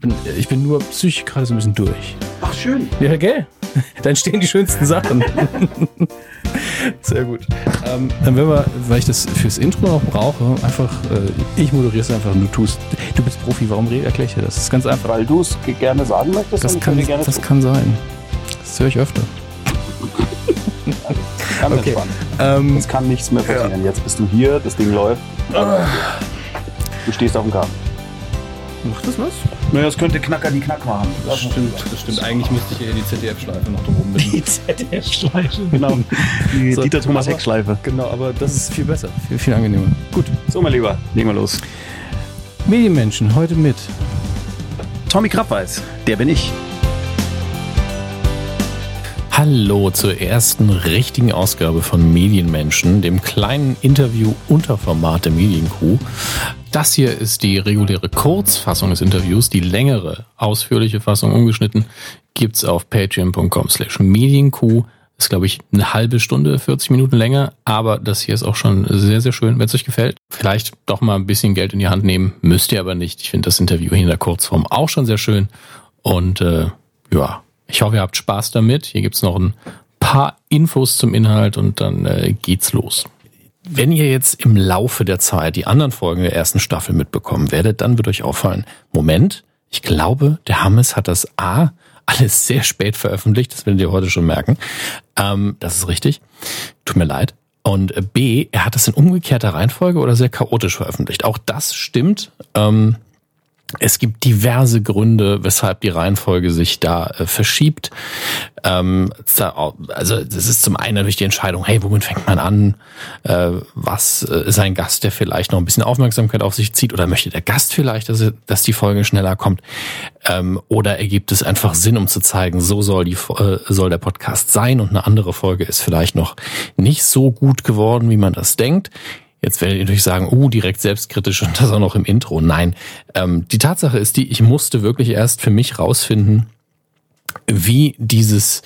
bin, ich bin nur psychisch gerade so ein bisschen durch. Ach, schön. Ja, gell? Dann stehen die schönsten Sachen. Sehr gut. Ähm, dann werden wir, weil ich das fürs Intro noch brauche, einfach, äh, ich moderiere es einfach und du tust, du bist Profi, warum erkläre ich dir das? Das ist ganz einfach. Weil du es gerne sagen möchtest. Das, kann, gerne das kann sein. Das höre ich öfter. Ganz Okay. Ähm, Es kann nichts mehr passieren. Jetzt bist du hier, das Ding läuft. Du stehst auf dem Kabel. macht das was? Naja, es könnte Knacker die Knack machen. das stimmt. Eigentlich müsste ich eher die ZDF-Schleife noch drum mit. Die ZDF-Schleife. Genau. Die So, Dieter Thomas Heck-Schleife. Genau, aber das ist viel besser, viel, viel angenehmer. Gut. So, mein Lieber, legen wir los. Medienmenschen, heute mit Tommy Krappweiß, der bin ich. Hallo zur ersten richtigen Ausgabe von Medienmenschen, dem kleinen Interview-Unterformat der Medienkuh. Das hier ist die reguläre Kurzfassung des Interviews. Die längere, ausführliche Fassung ungeschnitten gibt's auf patreon.com slash medienkuh. Ist, glaube ich, eine halbe Stunde, 40 Minuten länger, aber das hier ist auch schon sehr, sehr schön, wenn es euch gefällt. Vielleicht doch mal ein bisschen Geld in die Hand nehmen, müsst ihr aber nicht. Ich finde das Interview hier in der Kurzform auch schon sehr schön. Und äh, ja, ich hoffe, ihr habt Spaß damit. Hier gibt's noch ein paar Infos zum Inhalt und dann äh, geht's los. Wenn ihr jetzt im Laufe der Zeit die anderen Folgen der ersten Staffel mitbekommen werdet, dann wird euch auffallen, Moment, ich glaube, der Hammes hat das A alles sehr spät veröffentlicht, das werdet ihr heute schon merken. Ähm, das ist richtig. Tut mir leid. Und äh, B, er hat das in umgekehrter Reihenfolge oder sehr chaotisch veröffentlicht. Auch das stimmt. Ähm, es gibt diverse Gründe, weshalb die Reihenfolge sich da äh, verschiebt. Ähm, also das ist zum einen natürlich die Entscheidung, hey, womit fängt man an? Äh, was äh, ist ein Gast, der vielleicht noch ein bisschen Aufmerksamkeit auf sich zieht? Oder möchte der Gast vielleicht, dass, er- dass die Folge schneller kommt? Ähm, oder ergibt es einfach Sinn, um zu zeigen, so soll, die, äh, soll der Podcast sein und eine andere Folge ist vielleicht noch nicht so gut geworden, wie man das denkt? Jetzt werdet ihr natürlich sagen, uh, direkt selbstkritisch und das auch noch im Intro. Nein, ähm, die Tatsache ist die, ich musste wirklich erst für mich rausfinden, wie dieses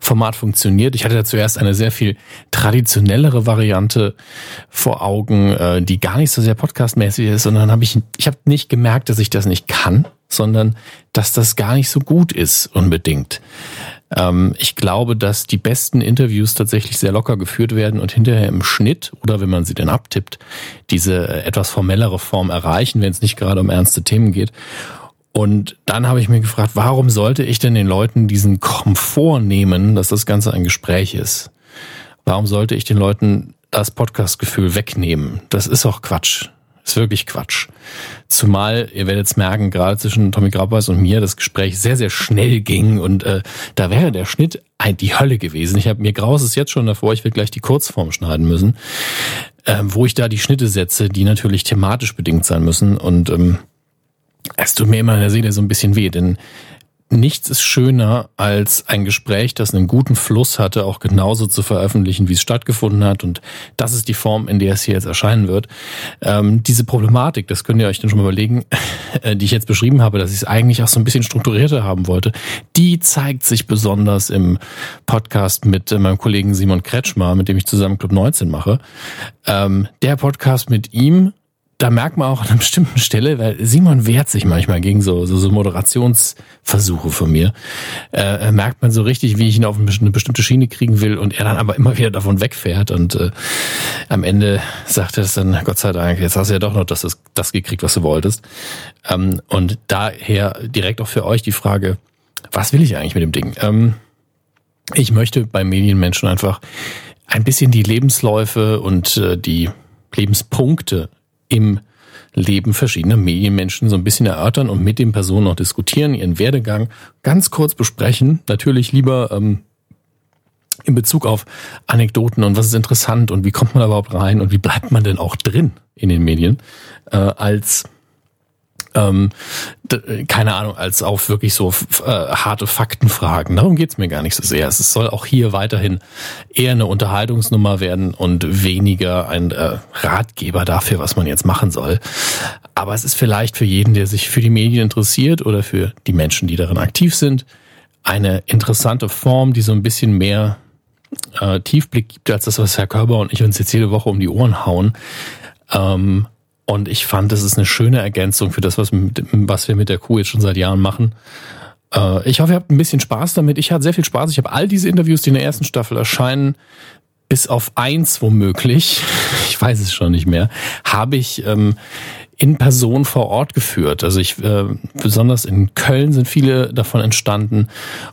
Format funktioniert. Ich hatte da zuerst eine sehr viel traditionellere Variante vor Augen, äh, die gar nicht so sehr podcastmäßig ist, sondern habe ich, ich habe nicht gemerkt, dass ich das nicht kann, sondern dass das gar nicht so gut ist unbedingt. Ähm, ich glaube, dass die besten Interviews tatsächlich sehr locker geführt werden und hinterher im Schnitt oder wenn man sie denn abtippt, diese etwas formellere Form erreichen, wenn es nicht gerade um ernste Themen geht. Und dann habe ich mir gefragt, warum sollte ich denn den Leuten diesen Komfort nehmen, dass das Ganze ein Gespräch ist? Warum sollte ich den Leuten das Podcast-Gefühl wegnehmen? Das ist auch Quatsch. Ist wirklich Quatsch. Zumal, ihr werdet es merken, gerade zwischen Tommy Grappers und mir das Gespräch sehr, sehr schnell ging und äh, da wäre der Schnitt ein, die Hölle gewesen. Ich habe mir graus es jetzt schon davor, ich will gleich die Kurzform schneiden müssen, ähm, wo ich da die Schnitte setze, die natürlich thematisch bedingt sein müssen und ähm, es tut mir immer in der Seele so ein bisschen weh, denn nichts ist schöner, als ein Gespräch, das einen guten Fluss hatte, auch genauso zu veröffentlichen, wie es stattgefunden hat. Und das ist die Form, in der es hier jetzt erscheinen wird. Ähm, diese Problematik, das könnt ihr euch dann schon mal überlegen, äh, die ich jetzt beschrieben habe, dass ich es eigentlich auch so ein bisschen strukturierter haben wollte, die zeigt sich besonders im Podcast mit äh, meinem Kollegen Simon Kretschmer, mit dem ich zusammen Club 19 mache. Ähm, der Podcast mit ihm da merkt man auch an einer bestimmten Stelle, weil Simon wehrt sich manchmal gegen so, so, so Moderationsversuche von mir. Äh, merkt man so richtig, wie ich ihn auf eine bestimmte Schiene kriegen will und er dann aber immer wieder davon wegfährt und äh, am Ende sagt er es dann, Gott sei Dank, jetzt hast du ja doch noch das, das, das gekriegt, was du wolltest. Ähm, und daher direkt auch für euch die Frage, was will ich eigentlich mit dem Ding? Ähm, ich möchte bei Medienmenschen einfach ein bisschen die Lebensläufe und äh, die Lebenspunkte im Leben verschiedener Medienmenschen so ein bisschen erörtern und mit den Personen noch diskutieren, ihren Werdegang ganz kurz besprechen. Natürlich lieber ähm, in Bezug auf Anekdoten und was ist interessant und wie kommt man überhaupt rein und wie bleibt man denn auch drin in den Medien, äh, als ähm, keine Ahnung, als auf wirklich so äh, harte Faktenfragen. Darum geht's mir gar nicht so sehr. Es soll auch hier weiterhin eher eine Unterhaltungsnummer werden und weniger ein äh, Ratgeber dafür, was man jetzt machen soll. Aber es ist vielleicht für jeden, der sich für die Medien interessiert oder für die Menschen, die darin aktiv sind, eine interessante Form, die so ein bisschen mehr äh, Tiefblick gibt als das, was Herr Körber und ich uns jetzt jede Woche um die Ohren hauen. Ähm, Und ich fand, das ist eine schöne Ergänzung für das, was, was wir mit der Kuh jetzt schon seit Jahren machen. Äh, ich hoffe, ihr habt ein bisschen Spaß damit. Ich hatte sehr viel Spaß. Ich habe all diese Interviews, die in der ersten Staffel erscheinen, bis auf eins womöglich, ich weiß es schon nicht mehr, habe ich ähm, in Person vor Ort geführt. Also ich äh, besonders in Köln sind viele davon entstanden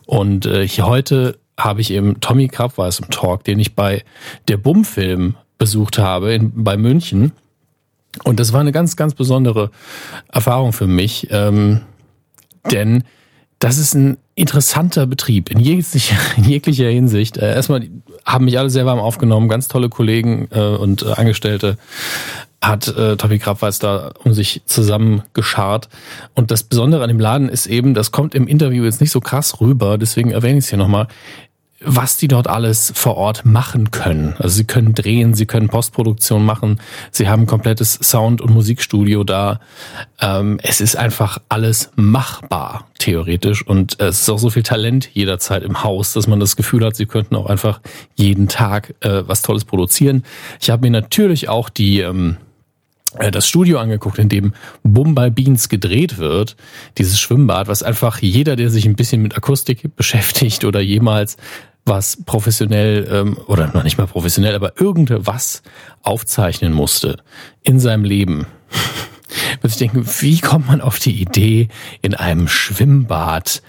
und äh, hier heute habe ich eben Tommy Krabweis im Talk, den ich bei der Bumm-Film besucht habe in, bei München. Und das war eine ganz, ganz besondere Erfahrung für mich, ähm, denn das ist ein interessanter Betrieb in jeglicher, in jeglicher Hinsicht. Äh, erstmal haben mich alle sehr warm aufgenommen, ganz tolle Kollegen äh, und äh, Angestellte hat äh, Tommy Krabweis da um sich zusammengeschart. Und das Besondere an dem Laden ist eben, das kommt im Interview jetzt nicht so krass rüber, deswegen erwähne ich es hier nochmal was die dort alles vor Ort machen können. Also sie können drehen, sie können Postproduktion machen, sie haben ein komplettes Sound- und Musikstudio da. Ähm, es ist einfach alles machbar, theoretisch. Und es ist auch so viel Talent jederzeit im Haus, dass man das Gefühl hat, sie könnten auch einfach jeden Tag äh, was Tolles produzieren. Ich habe mir natürlich auch die... Ähm, äh, das Studio angeguckt, in dem Bombay Beans gedreht wird, dieses Schwimmbad, was einfach jeder, der sich ein bisschen mit Akustik beschäftigt oder jemals was professionell ähm, oder noch nicht mal professionell, aber irgendwas aufzeichnen musste in seinem Leben. Würde ich denken, wie kommt man auf die Idee, in einem Schwimmbad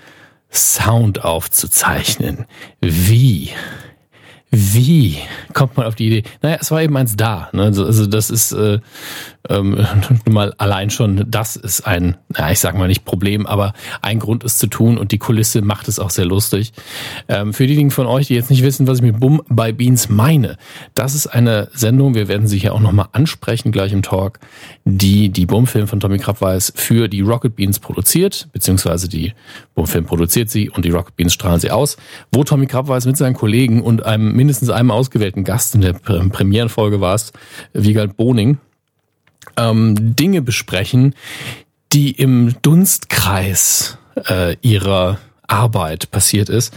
Sound aufzuzeichnen? Wie? Wie kommt man auf die Idee? Naja, es war eben eins da. Ne? Also, also das ist äh, ähm, mal allein schon, das ist ein, na, ich sag mal nicht Problem, aber ein Grund ist zu tun und die Kulisse macht es auch sehr lustig. Ähm, für diejenigen von euch, die jetzt nicht wissen, was ich mit Bum by Beans meine, das ist eine Sendung, wir werden sie hier auch nochmal ansprechen gleich im Talk, die die Bum-Film von Tommy Krabweis für die Rocket Beans produziert, beziehungsweise die Bum-Film produziert sie und die Rocket Beans strahlen sie aus, wo Tommy Krabweis mit seinen Kollegen und einem mindestens einem ausgewählten Gast, in der Premierenfolge war es, Wiegald Boning, ähm, Dinge besprechen, die im Dunstkreis äh, ihrer Arbeit passiert ist.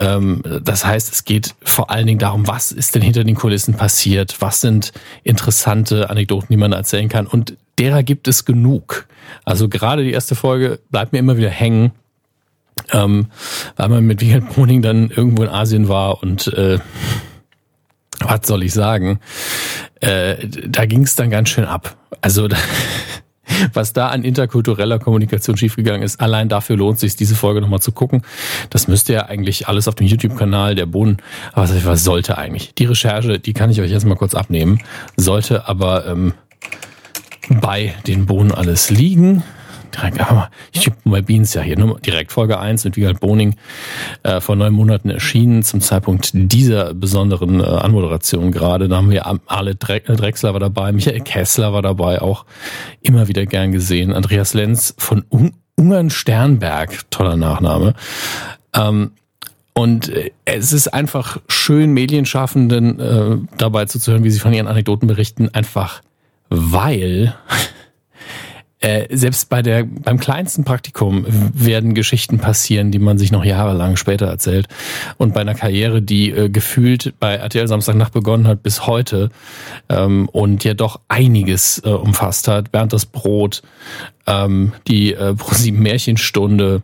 Ähm, das heißt, es geht vor allen Dingen darum, was ist denn hinter den Kulissen passiert, was sind interessante Anekdoten, die man erzählen kann. Und derer gibt es genug. Also gerade die erste Folge bleibt mir immer wieder hängen, ähm, weil man mit Wiegald Boning dann irgendwo in Asien war und äh, was soll ich sagen? Äh, da ging es dann ganz schön ab. Also da, was da an interkultureller Kommunikation schiefgegangen ist, allein dafür lohnt sich diese Folge nochmal zu gucken. Das müsste ja eigentlich alles auf dem YouTube-Kanal der Bohnen, aber was sollte eigentlich? Die Recherche, die kann ich euch jetzt mal kurz abnehmen, sollte aber ähm, bei den Bohnen alles liegen direkt, aber ich bei Beans ja hier, nur direkt Folge 1 mit Wiegald Boning äh, vor neun Monaten erschienen, zum Zeitpunkt dieser besonderen äh, Anmoderation gerade. Da haben wir alle Drechsler war dabei, Michael Kessler war dabei, auch immer wieder gern gesehen. Andreas Lenz von Un Ungarn Sternberg, toller Nachname. Ähm, und äh, es ist einfach schön, Medienschaffenden äh, dabei zuzuhören, wie sie von ihren Anekdoten berichten, einfach weil äh, selbst bei der, beim kleinsten Praktikum werden Geschichten passieren, die man sich noch jahrelang später erzählt. Und bei einer Karriere, die äh, gefühlt bei RTL Samstagnacht begonnen hat bis heute ähm, und ja doch einiges äh, umfasst hat. Bernd das Brot, ähm, die äh, ProSieben Märchenstunde,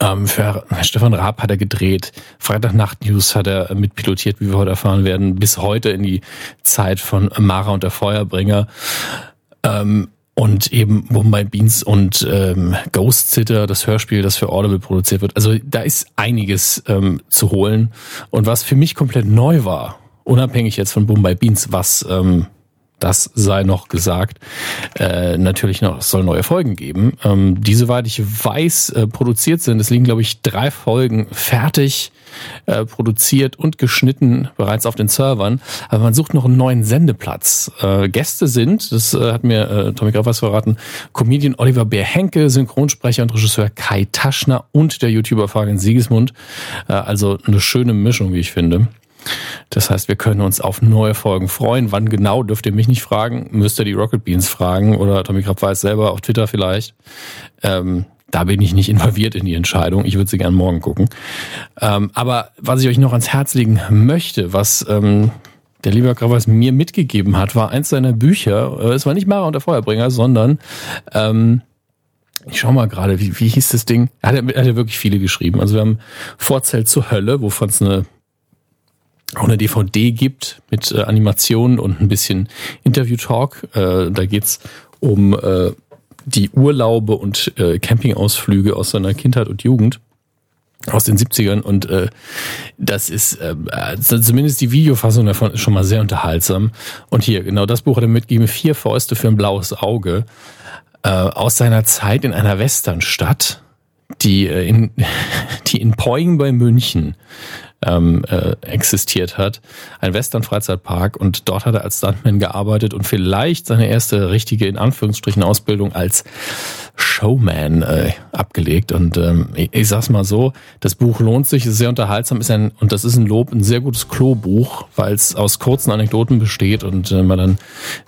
ähm, für Stefan Raab hat er gedreht. Freitagnacht News hat er mitpilotiert, wie wir heute erfahren werden, bis heute in die Zeit von Mara und der Feuerbringer. Ähm, und eben Mumbai Beans und ähm, Ghost Sitter, das Hörspiel, das für Audible produziert wird. Also da ist einiges ähm, zu holen. Und was für mich komplett neu war, unabhängig jetzt von Mumbai Beans, was ähm, das sei noch gesagt. Äh, natürlich noch, es soll neue Folgen geben, ähm, die, soweit ich weiß, äh, produziert sind. Es liegen, glaube ich, drei Folgen fertig äh, produziert und geschnitten bereits auf den Servern. Aber man sucht noch einen neuen Sendeplatz. Äh, Gäste sind, das äh, hat mir äh, Tommy Graf was verraten, Comedian Oliver Bär Henke, Synchronsprecher und Regisseur Kai Taschner und der YouTuber Fabian Siegesmund. Äh, also eine schöne Mischung, wie ich finde. Das heißt, wir können uns auf neue Folgen freuen. Wann genau dürft ihr mich nicht fragen, müsst ihr die Rocket Beans fragen oder Tommy Krapp weiß selber auf Twitter vielleicht. Ähm, da bin ich nicht involviert in die Entscheidung. Ich würde sie gerne morgen gucken. Ähm, aber was ich euch noch ans Herz legen möchte, was ähm, der lieber Gravas mir mitgegeben hat, war eins seiner Bücher. Äh, es war nicht Mara und der Feuerbringer, sondern ähm, ich schau mal gerade, wie, wie hieß das Ding? Er hat, er hat ja wirklich viele geschrieben. Also wir haben Vorzelt zur Hölle, wovon es eine auch eine DVD gibt mit äh, Animationen und ein bisschen Interview-Talk. Äh, da geht's um äh, die Urlaube und äh, Campingausflüge aus seiner Kindheit und Jugend aus den 70ern und äh, das ist äh, also zumindest die Videofassung davon ist schon mal sehr unterhaltsam. Und hier, genau das Buch hat er mitgegeben, Vier Fäuste für ein blaues Auge äh, aus seiner Zeit in einer Westernstadt, die äh, in, die in Poing bei München ähm, äh, existiert hat. Ein Western-Freizeitpark und dort hat er als Stuntman gearbeitet und vielleicht seine erste richtige, in Anführungsstrichen, Ausbildung als Showman äh, abgelegt. Und ähm, ich, ich sag's mal so, das Buch lohnt sich, ist sehr unterhaltsam, ist ein, und das ist ein Lob, ein sehr gutes Klobuch, weil es aus kurzen Anekdoten besteht und äh, man dann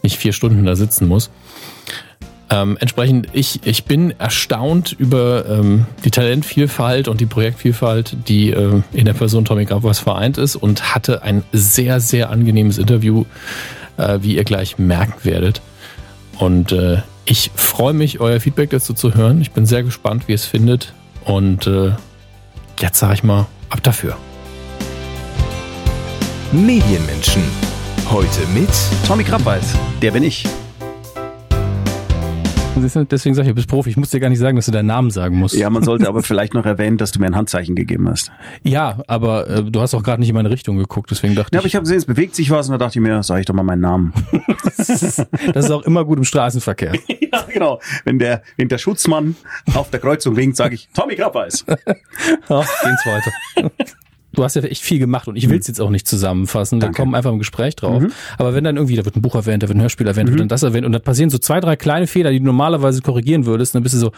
nicht vier Stunden da sitzen muss. Ähm, entsprechend, ich, ich bin erstaunt über ähm, die Talentvielfalt und die Projektvielfalt, die äh, in der Person Tommy Grabwas vereint ist und hatte ein sehr, sehr angenehmes Interview, äh, wie ihr gleich merken werdet. Und äh, ich freue mich, euer Feedback dazu zu hören. Ich bin sehr gespannt, wie ihr es findet. Und äh, jetzt sage ich mal, ab dafür. Medienmenschen. Heute mit Tommy Krabbeis, der bin ich. Deswegen sage ich, du bist Profi. Ich muss dir gar nicht sagen, dass du deinen Namen sagen musst. Ja, man sollte aber vielleicht noch erwähnen, dass du mir ein Handzeichen gegeben hast. Ja, aber äh, du hast auch gerade nicht in meine Richtung geguckt, deswegen dachte Ja, ich. aber ich habe gesehen, es bewegt sich was und da dachte ich mir, sag ich doch mal meinen Namen. das ist auch immer gut im Straßenverkehr. ja, genau. Wenn der, wenn der Schutzmann auf der Kreuzung winkt, sage ich, Tommy Krabbeis. Ja, geht's weiter. Du hast ja echt viel gemacht und ich will es jetzt auch nicht zusammenfassen. Wir Danke. kommen einfach im Gespräch drauf. Aber wenn dann irgendwie, da wird ein Buch erwähnt, da wird ein Hörspiel erwähnt, wird dann das erwähnt und dann passieren so zwei, drei kleine Fehler, die du normalerweise korrigieren würdest, dann bist du so,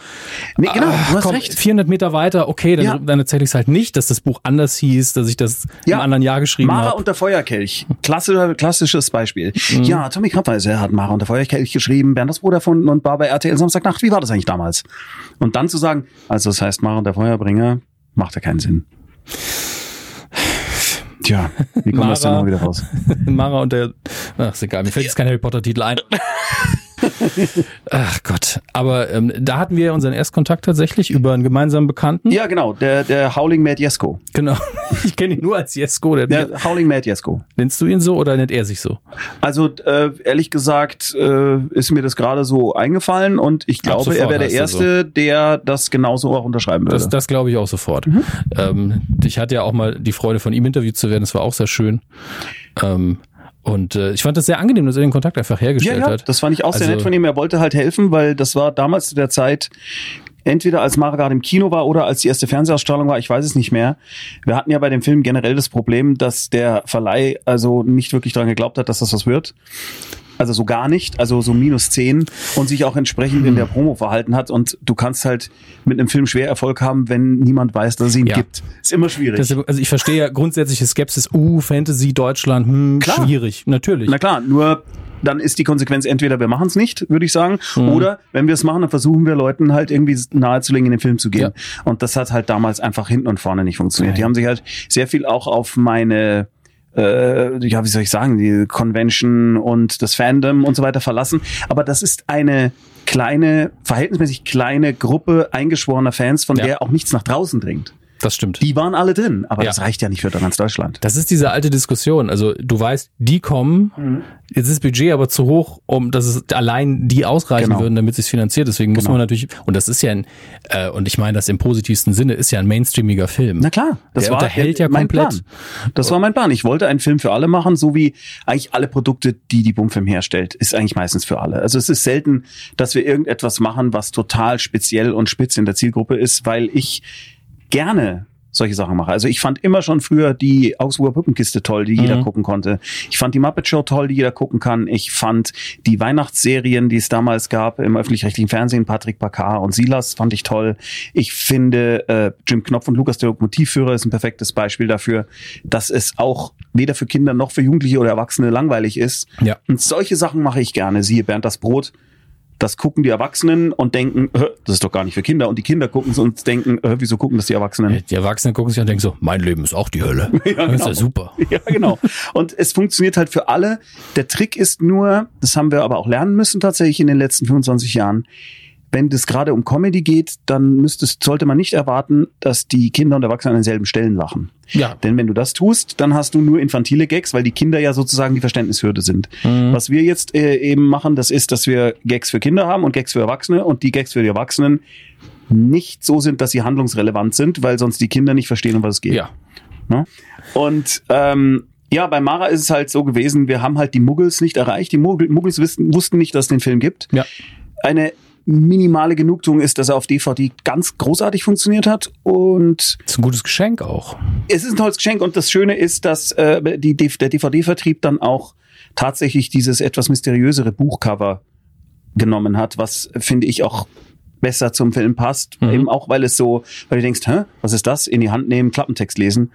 Nee, genau, ah, du hast komm, recht. 400 Meter weiter, okay, dann, Ja. dann erzähle ich es halt nicht, dass das Buch anders hieß, dass ich das Ja. im anderen Jahr geschrieben Mara habe. und der Feuerkelch. Klassischer, klassisches Beispiel. Mhm. Ja, Tommy Krabbeis, er hat Mara und der Feuerkelch geschrieben, Bernd das Brot erfunden und war bei RTL Samstagnacht. Wie war das eigentlich damals? Und dann zu sagen, also das heißt Mara und der Feuerbringer, macht ja keinen Sinn. Tja, wie kommen wir das denn Mara- mal wieder raus? Mara und der, ach, ist egal, mir fällt jetzt kein Harry Potter Titel ein. Ach Gott. Aber ähm, da hatten wir unseren Erstkontakt tatsächlich über einen gemeinsamen Bekannten. Ja, genau, der, der Howling Mad Jesko. Genau. Ich kenne ihn nur als Jesko. Der, Der Howling Mad Jesko. Nennst du ihn so oder nennt er sich so? Also äh, ehrlich gesagt äh, ist mir das gerade so eingefallen und ich glaube, er wäre der heißt er so. Erste, der das genauso auch unterschreiben würde. Das, das glaube ich auch sofort. Mhm. Ähm, ich hatte ja auch mal die Freude, von ihm interviewt zu werden. Das war auch sehr schön. Ähm, und äh, ich fand das sehr angenehm, dass er den Kontakt einfach ja, hergestellt ja, hat. das fand ich auch sehr Also- nett von ihm. Er wollte halt helfen, weil das war damals zu der Zeit, entweder als Mara gerade im Kino war oder als die erste Fernsehausstrahlung war, ich weiß es nicht mehr. Wir hatten ja bei dem Film generell das Problem, dass der Verleih also nicht wirklich daran geglaubt hat, dass das was wird. Also so gar nicht, also so minus zehn und sich auch entsprechend in der Promo verhalten hat. Und du kannst halt mit einem Film schwer Erfolg haben, wenn niemand weiß, dass es ihn Ja. gibt. Ist immer schwierig. Das, also ich verstehe ja grundsätzliche Skepsis. Uh, Fantasy, Deutschland, hm, Klar. schwierig. Natürlich. Na klar, nur dann ist die Konsequenz entweder wir machen es nicht, würde ich sagen, Mhm. oder wenn wir es machen, dann versuchen wir Leuten halt irgendwie nahezulegen, in den Film zu gehen. Ja. Und das hat halt damals einfach hinten und vorne nicht funktioniert. Nein. Die haben sich halt sehr viel auch auf meine äh, ja, wie soll ich sagen, die Convention und das Fandom und so weiter verlassen. Aber das ist eine kleine, verhältnismäßig kleine Gruppe eingeschworener Fans, von Ja. der auch nichts nach draußen dringt. Das stimmt. Die waren alle drin, aber Ja. das reicht ja nicht für ganz Deutschland. Das ist diese alte Diskussion. Also du weißt, die kommen, Mhm. jetzt ist das Budget aber zu hoch, um dass es allein die ausreichen Genau. würden, damit es sich finanziert. Deswegen muss Genau. man natürlich, und das ist ja ein, äh, und ich meine das im positivsten Sinne, ist ja ein mainstreamiger Film. Na klar, das Der war unterhält ja mein komplett. Plan. Das war mein Plan. Ich wollte einen Film für alle machen, so wie eigentlich alle Produkte, die die Bumfilm herstellt, ist eigentlich meistens für alle. Also es ist selten, dass wir irgendetwas machen, was total speziell und spitz in der Zielgruppe ist, weil ich gerne solche Sachen mache. Also ich fand immer schon früher die Augsburger Puppenkiste toll, die jeder Mhm. gucken konnte. Ich fand die Muppet Show toll, die jeder gucken kann. Ich fand die Weihnachtsserien, die es damals gab im öffentlich-rechtlichen Fernsehen, Patrick Bakar und Silas fand ich toll. Ich finde äh, Jim Knopf und Lukas der Lokomotivführer ist ein perfektes Beispiel dafür, dass es auch weder für Kinder noch für Jugendliche oder Erwachsene langweilig ist. Ja. Und solche Sachen mache ich gerne. Siehe Bernd das Brot. Das gucken die Erwachsenen und denken, "Äh, das ist doch gar nicht für Kinder. Und die Kinder gucken es und denken, "Äh, wieso gucken das die Erwachsenen? Die Erwachsenen gucken sich und denken so, mein Leben ist auch die Hölle. Das ist genau. ja super. Ja, genau. Und es funktioniert halt für alle. Der Trick ist nur, das haben wir aber auch lernen müssen tatsächlich in den letzten 25 Jahren. Wenn es gerade um Comedy geht, dann müsstest, sollte man nicht erwarten, dass die Kinder und Erwachsenen an denselben Stellen lachen. Ja. Denn wenn du das tust, dann hast du nur infantile Gags, weil die Kinder ja sozusagen die Verständnishürde sind. Was wir jetzt äh, eben machen, das ist, dass wir Gags für Kinder haben und Gags für Erwachsene und die Gags für die Erwachsenen nicht so sind, dass sie handlungsrelevant sind, weil sonst die Kinder nicht verstehen, um was es geht. Ja. Ne? Und ähm, ja, bei Mara ist es halt so gewesen, wir haben halt die Muggels nicht erreicht. Die Muggels wussten, wussten nicht, dass es den Film gibt. Ja. Eine minimale Genugtuung ist, dass er auf DVD ganz großartig funktioniert hat. Und Das ist ein gutes Geschenk auch. es ist ein tolles Geschenk. Und das Schöne ist, dass äh, die, der DVD-Vertrieb dann auch tatsächlich dieses etwas mysteriösere Buchcover genommen hat, was finde ich auch besser zum Film passt, Mhm. eben auch weil es so, weil du denkst, hä, was ist das? In die Hand nehmen, Klappentext lesen.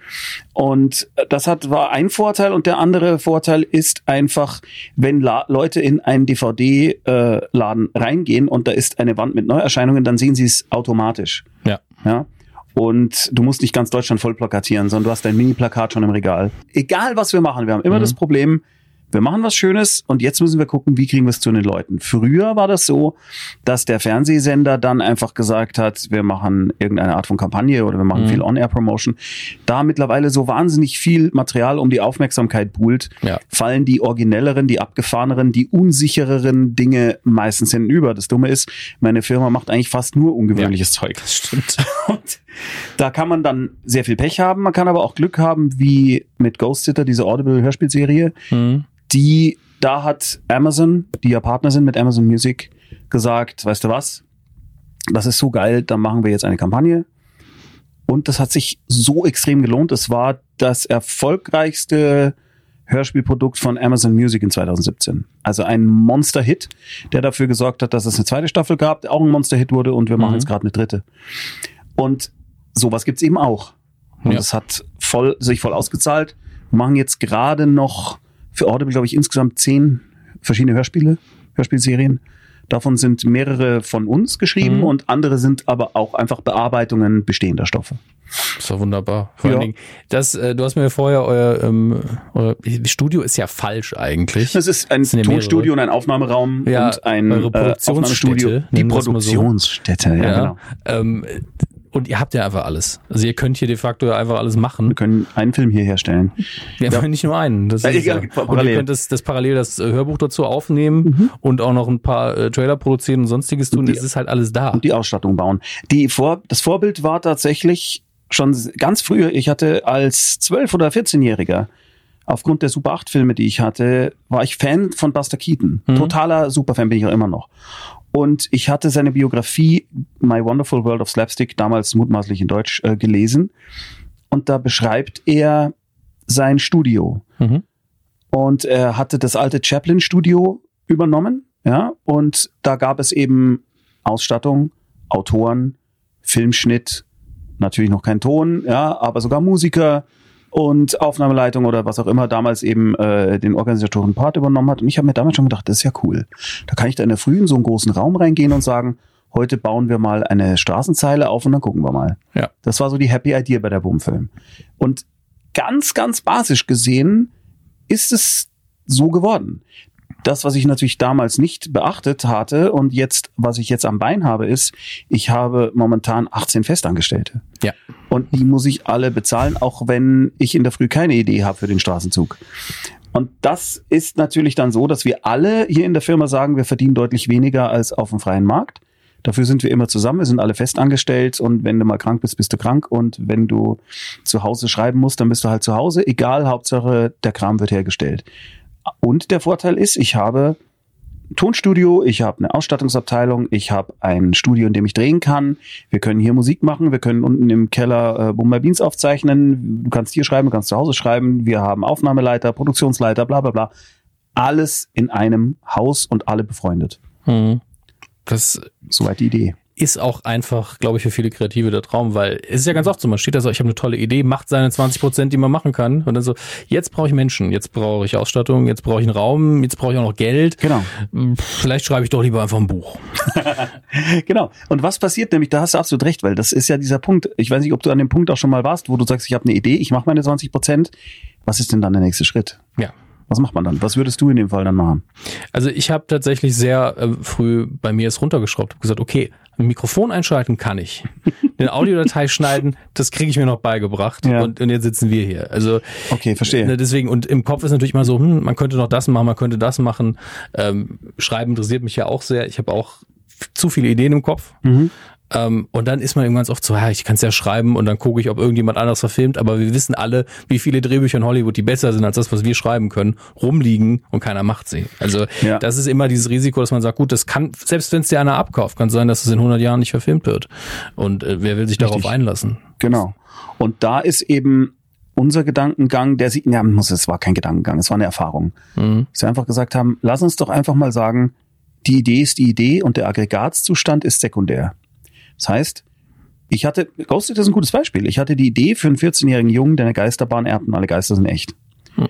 Und das hat war ein Vorteil und der andere Vorteil ist einfach, wenn La Leute in einen DVD-Laden reingehen und da ist eine Wand mit Neuerscheinungen, dann sehen sie es automatisch. Ja. Ja. Und du musst nicht ganz Deutschland voll plakatieren, sondern du hast dein Mini-Plakat schon im Regal. Egal was wir machen, wir haben immer Mhm. das Problem, wir machen was Schönes und jetzt müssen wir gucken, wie kriegen wir es zu den Leuten. Früher war das so, dass der Fernsehsender dann einfach gesagt hat, wir machen irgendeine Art von Kampagne oder wir machen Mhm. viel On-Air-Promotion. Da mittlerweile so wahnsinnig viel Material um die Aufmerksamkeit buhlt, Ja. fallen die originelleren, die abgefahreneren, die unsichereren Dinge meistens hinüber. Das Dumme ist, meine Firma macht eigentlich fast nur ungewöhnliches Zeug. Das stimmt. Und da kann man dann sehr viel Pech haben. Man kann aber auch Glück haben, wie mit Ghost Sitter, diese Audible-Hörspielserie. Mhm. Die, da hat Amazon, die ja Partner sind mit Amazon Music, gesagt, weißt du was? Das ist so geil, dann machen wir jetzt eine Kampagne. Und das hat sich so extrem gelohnt. Es war das erfolgreichste Hörspielprodukt von Amazon Music in 2017. Also ein Monster-Hit, der dafür gesorgt hat, dass es eine zweite Staffel gab, der auch ein Monster-Hit wurde und wir machen Mhm. jetzt gerade eine dritte. Und sowas gibt's eben auch. Und Ja. es hat voll, sich voll ausgezahlt. Wir machen jetzt gerade noch für Audible, glaube ich, insgesamt zehn verschiedene Hörspiele, Hörspielserien. Davon sind mehrere von uns geschrieben Mhm. und andere sind aber auch einfach Bearbeitungen bestehender Stoffe. Das war wunderbar. Vor Ja. allen Dingen, das, äh, du hast mir vorher euer, ähm, euer Studio ist ja falsch eigentlich. Das ist ein ja. Tonstudio und ein Aufnahmeraum Ja, und ein äh, Produktionsstätte, Aufnahmestudio. Die. Produktionsstätte, ja, genau. Ähm, und ihr habt ja einfach alles. Also ihr könnt hier de facto ja einfach alles machen. Wir können einen Film hier herstellen. Wir haben nicht nur einen. Das Ja, ist egal, ja. Und parallel. Mhm. ihr könnt das, das parallel das äh, Hörbuch dazu aufnehmen und auch noch ein paar äh, Trailer produzieren und sonstiges tun. die- Es ist halt alles da. und die Ausstattung bauen. Die Vor das Vorbild war tatsächlich schon ganz früher. Ich hatte als 12- oder 14-Jähriger aufgrund der Super 8 Filme, die ich hatte, war ich Fan von Buster Keaton. Mhm. Totaler Superfan bin ich auch immer noch. Und ich hatte seine Biografie My Wonderful World of Slapstick damals mutmaßlich in Deutsch äh, gelesen. Und da beschreibt er sein Studio. Mhm. Und er hatte das alte Chaplin-Studio übernommen, ja, und da gab es eben Ausstattung, Autoren, Filmschnitt, natürlich noch kein Ton, ja, aber sogar Musiker und Aufnahmeleitung oder was auch immer damals eben äh, den Organisatoren Part übernommen hat. Und ich habe mir damals schon gedacht, das ist ja cool. Da kann ich da in der Früh in so einen großen Raum reingehen und sagen, heute bauen wir mal eine Straßenzeile auf und dann gucken wir mal. Ja. Das war so die Happy Idea bei der Boomfilm. Und ganz, ganz basisch gesehen ist es so geworden. Das, was ich natürlich damals nicht beachtet hatte und jetzt, was ich jetzt am Bein habe, ist, ich habe momentan 18 Festangestellte. Ja. Und die muss ich alle bezahlen, auch wenn ich in der Früh keine Idee habe für den Straßenzug. Und das ist natürlich dann so, dass wir alle hier in der Firma sagen, wir verdienen deutlich weniger als auf dem freien Markt. Dafür sind wir immer zusammen, wir sind alle festangestellt und wenn du mal krank bist, bist du krank und wenn du zu Hause schreiben musst, dann bist du halt zu Hause. Egal, Hauptsache der Kram wird hergestellt. Und der Vorteil ist, ich habe ein Tonstudio, ich habe eine Ausstattungsabteilung, ich habe ein Studio, in dem ich drehen kann. Wir können hier Musik machen, wir können unten im Keller äh, Bumba Beans aufzeichnen. Du kannst hier schreiben, du kannst zu Hause schreiben. Wir haben Aufnahmeleiter, Produktionsleiter, bla bla bla. Alles in einem Haus und alle befreundet. Mhm. Das Soweit die Idee. Ist auch einfach, glaube ich, für viele Kreative der Traum, weil es ist ja ganz oft so, man steht da so, ich habe eine tolle Idee, macht seine 20 Prozent, die man machen kann und dann so, jetzt brauche ich Menschen, jetzt brauche ich Ausstattung, jetzt brauche ich einen Raum, jetzt brauche ich auch noch Geld. Genau. Vielleicht schreibe ich doch lieber einfach ein Buch. genau. Und was passiert nämlich, da hast du absolut recht, weil das ist ja dieser Punkt, ich weiß nicht, ob du an dem Punkt auch schon mal warst, wo du sagst, ich habe eine Idee, ich mache meine 20 Prozent. Was ist denn dann der nächste Schritt? Ja. Was macht man dann? Was würdest du in dem Fall dann machen? Also ich habe tatsächlich sehr äh, früh bei mir es runtergeschraubt, habe gesagt, okay, ein Mikrofon einschalten kann ich. Eine Audiodatei schneiden, das kriege ich mir noch beigebracht. Ja. Und, und jetzt sitzen wir hier. Also Okay, verstehe. ne, deswegen, und im Kopf ist natürlich mal so, hm, man könnte noch das machen, man könnte das machen. Ähm, Schreiben interessiert mich ja auch sehr. Ich habe auch zu viele Ideen im Kopf. Mhm. Ähm, und dann ist man irgendwann so oft so, ja, ich kann es ja schreiben und dann gucke ich, ob irgendjemand anderes verfilmt. Aber wir wissen alle, wie viele Drehbücher in Hollywood, die besser sind als das, was wir schreiben können, rumliegen und keiner macht sie. Also Ja. das ist immer dieses Risiko, dass man sagt, gut, das kann, selbst wenn es dir einer abkauft, kann sein, dass es in 100 Jahren nicht verfilmt wird. Und äh, wer will sich darauf Richtig. einlassen? Genau. Und da ist eben unser Gedankengang, der sieht, ja, muss, es war kein Gedankengang, es war eine Erfahrung. Mhm. Dass wir einfach gesagt haben, lass uns doch einfach mal sagen, die Idee ist die Idee und der Aggregatzustand ist sekundär. Das heißt, ich hatte, Ghosted ist ein gutes Beispiel. Ich hatte die Idee für einen 14-jährigen Jungen, der eine Geisterbahn erbt und alle Geister sind echt. Hm.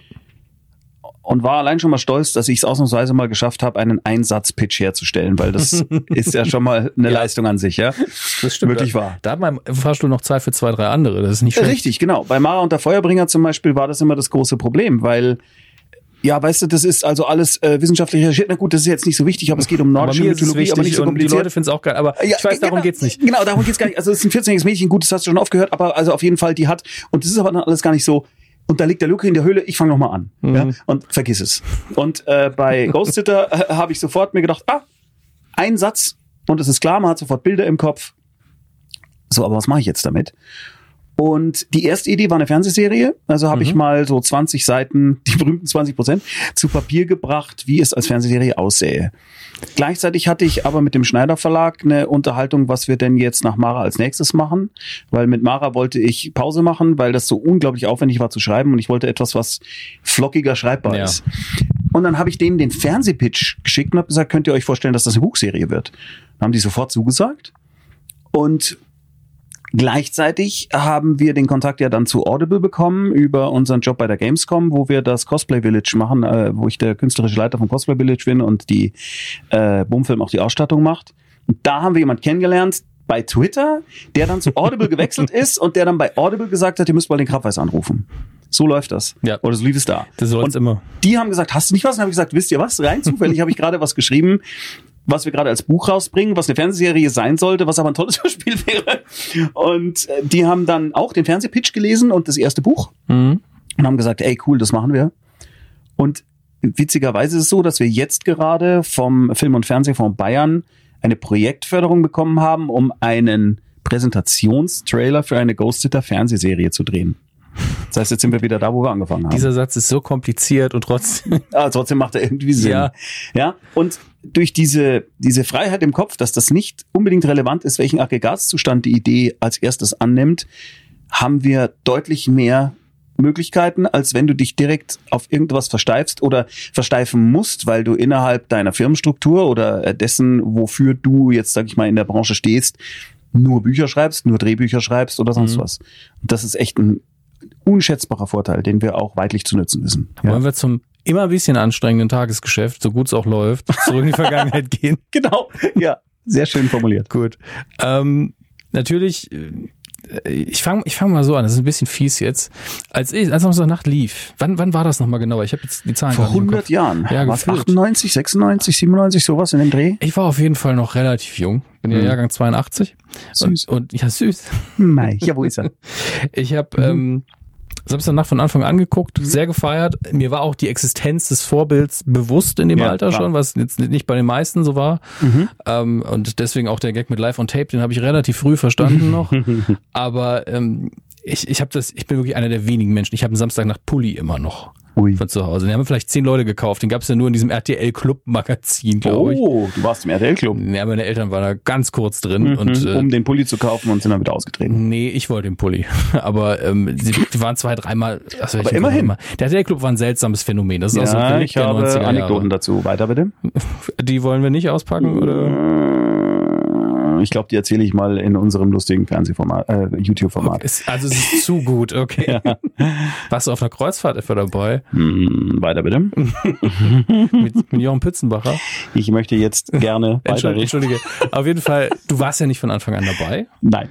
Und war allein schon mal stolz, dass ich es ausnahmsweise mal geschafft habe, einen Einsatz-Pitch herzustellen, weil das ist ja schon mal eine Ja. Leistung an sich, ja. Das stimmt. Wirklich wahr. Da hat man im Fahrstuhl noch Zeit für zwei, drei andere. Das ist nicht schlecht. Richtig, genau. Bei Mara und der Feuerbringer zum Beispiel war das immer das große Problem, weil ja, weißt du, das ist also alles äh, wissenschaftlich recherchiert. Na gut, das ist jetzt nicht so wichtig, aber es geht um nordische Mythologie, aber nicht so und die kompliziert. Leute finden es auch geil. Aber Ja, ich weiß, darum genau, geht's nicht. Genau, darum geht's gar nicht. Also es ist ein 14-jähriges Mädchen, gut, das hast du schon oft gehört, aber also auf jeden Fall, die hat, und das ist aber dann alles gar nicht so, und da liegt der Luke in der Höhle, ich fange nochmal an. Mhm. Ja, und vergiss es. Und äh, bei Ghost Sitter äh, habe ich sofort mir gedacht, ah, ein Satz, und es ist klar, man hat sofort Bilder im Kopf. So, aber was mache ich jetzt damit? Und die erste Idee war eine Fernsehserie. Also habe ich mal so 20 Seiten, die berühmten 20 Prozent, zu Papier gebracht, wie es als Fernsehserie aussähe. Gleichzeitig hatte ich aber mit dem Schneider Verlag eine Unterhaltung, was wir denn jetzt nach Mara als nächstes machen. Weil mit Mara wollte ich Pause machen, weil das so unglaublich aufwendig war zu schreiben und ich wollte etwas, was flockiger schreibbar Ja. ist. Und dann habe ich denen den Fernsehpitch geschickt und habe gesagt, könnt ihr euch vorstellen, dass das eine Buchserie wird? Dann haben die sofort zugesagt. Und Gleichzeitig haben wir den Kontakt ja dann zu Audible bekommen über unseren Job bei der Gamescom, wo wir das Cosplay Village machen, äh, wo ich der künstlerische Leiter vom Cosplay Village bin und die äh, Boomfilm auch die Ausstattung macht. Und da haben wir jemand kennengelernt bei Twitter, der dann zu Audible gewechselt ist und der dann bei Audible gesagt hat, ihr müsst mal den Krabweis anrufen. So läuft das. Ja. Oder so lief es da. Das läuft immer. die haben gesagt, hast du nicht was? Und habe ich gesagt, wisst ihr was? Rein zufällig habe ich gerade was geschrieben, was wir gerade als Buch rausbringen, was eine Fernsehserie sein sollte, was aber ein tolles Hörspiel wäre. Und äh, die haben dann auch den Fernsehpitch gelesen und das erste Buch Mhm. und haben gesagt, ey, cool, das machen wir. Und witzigerweise ist es so, dass wir jetzt gerade vom Film- und Fernsehfonds Bayern eine Projektförderung bekommen haben, um einen Präsentationstrailer für eine Ghost Sitter Fernsehserie zu drehen. Das heißt, jetzt sind wir wieder da, wo wir angefangen haben. Dieser Satz ist so kompliziert und trotzdem. Aber trotzdem macht er irgendwie Sinn. Ja. ja. Und durch diese, diese Freiheit im Kopf, dass das nicht unbedingt relevant ist, welchen Aggregatzustand die Idee als erstes annimmt, haben wir deutlich mehr Möglichkeiten, als wenn du dich direkt auf irgendwas versteifst oder versteifen musst, weil du innerhalb deiner Firmenstruktur oder äh, dessen, wofür du jetzt, sag ich mal, in der Branche stehst, nur Bücher schreibst, nur Drehbücher schreibst oder sonst Mhm. was. Und das ist echt ein unschätzbarer Vorteil, den wir auch weitlich zu nutzen wissen. Wollen wir zum immer ein bisschen anstrengenden Tagesgeschäft, so gut es auch läuft, zurück in die Vergangenheit gehen? Genau, ja, sehr schön formuliert. Gut. Ähm, natürlich, äh, ich fange ich fang mal so an, das ist ein bisschen fies jetzt. Als ich, als Samstagnacht lief, wann, wann war das nochmal genauer? Ich habe jetzt die Zahlen Vor gar nicht im 100 Kopf. Jahren. Ja, War es gefühlt. 98, 96, 97, sowas in dem Dreh? Ich war auf jeden Fall noch relativ jung. Bin ja Mhm. Jahrgang 82. Süß. Und, und ja, süß. Nein, ja, wo ist er? Ich habe Mhm. ähm, Samstagnacht von Anfang an geguckt, sehr gefeiert. Mir war auch die Existenz des Vorbilds bewusst in dem Ja, Alter klar. schon, was jetzt nicht bei den meisten so war. Mhm. Ähm, und deswegen auch der Gag mit Live on Tape, den habe ich relativ früh verstanden noch. Aber ähm, ich, ich habe das, ich bin wirklich einer der wenigen Menschen. Ich habe einen Samstagnacht Pulli immer noch Ui. von zu Hause. Den haben vielleicht zehn Leute gekauft. Den gab es ja nur in diesem RTL Club Magazin, glaube ich. Oh, du warst im RTL-Club. Ja, meine Eltern waren da ganz kurz drin und äh, um den Pulli zu kaufen und sind dann wieder ausgetreten. Nee, ich wollte den Pulli. Aber ähm, sie, die waren zwei, dreimal. Also Aber immerhin. Der RTL-Club war ein seltsames Phänomen. Das ist auch so ein Ja, ich habe 90er Anekdoten dazu. Weiter bitte. Die wollen wir nicht auspacken, oder? Ich glaube, die erzähle ich mal in unserem lustigen Fernsehformat, äh, YouTube-Format. Okay, also es ist zu gut, okay. Warst du auf einer Kreuzfahrt etwa dabei? Hm, weiter bitte. Mit, mit Jochen Pützenbacher? Ich möchte jetzt gerne Entschuldige, weiterreden. Entschuldige. Auf jeden Fall, du warst ja nicht von Anfang an dabei. Nein.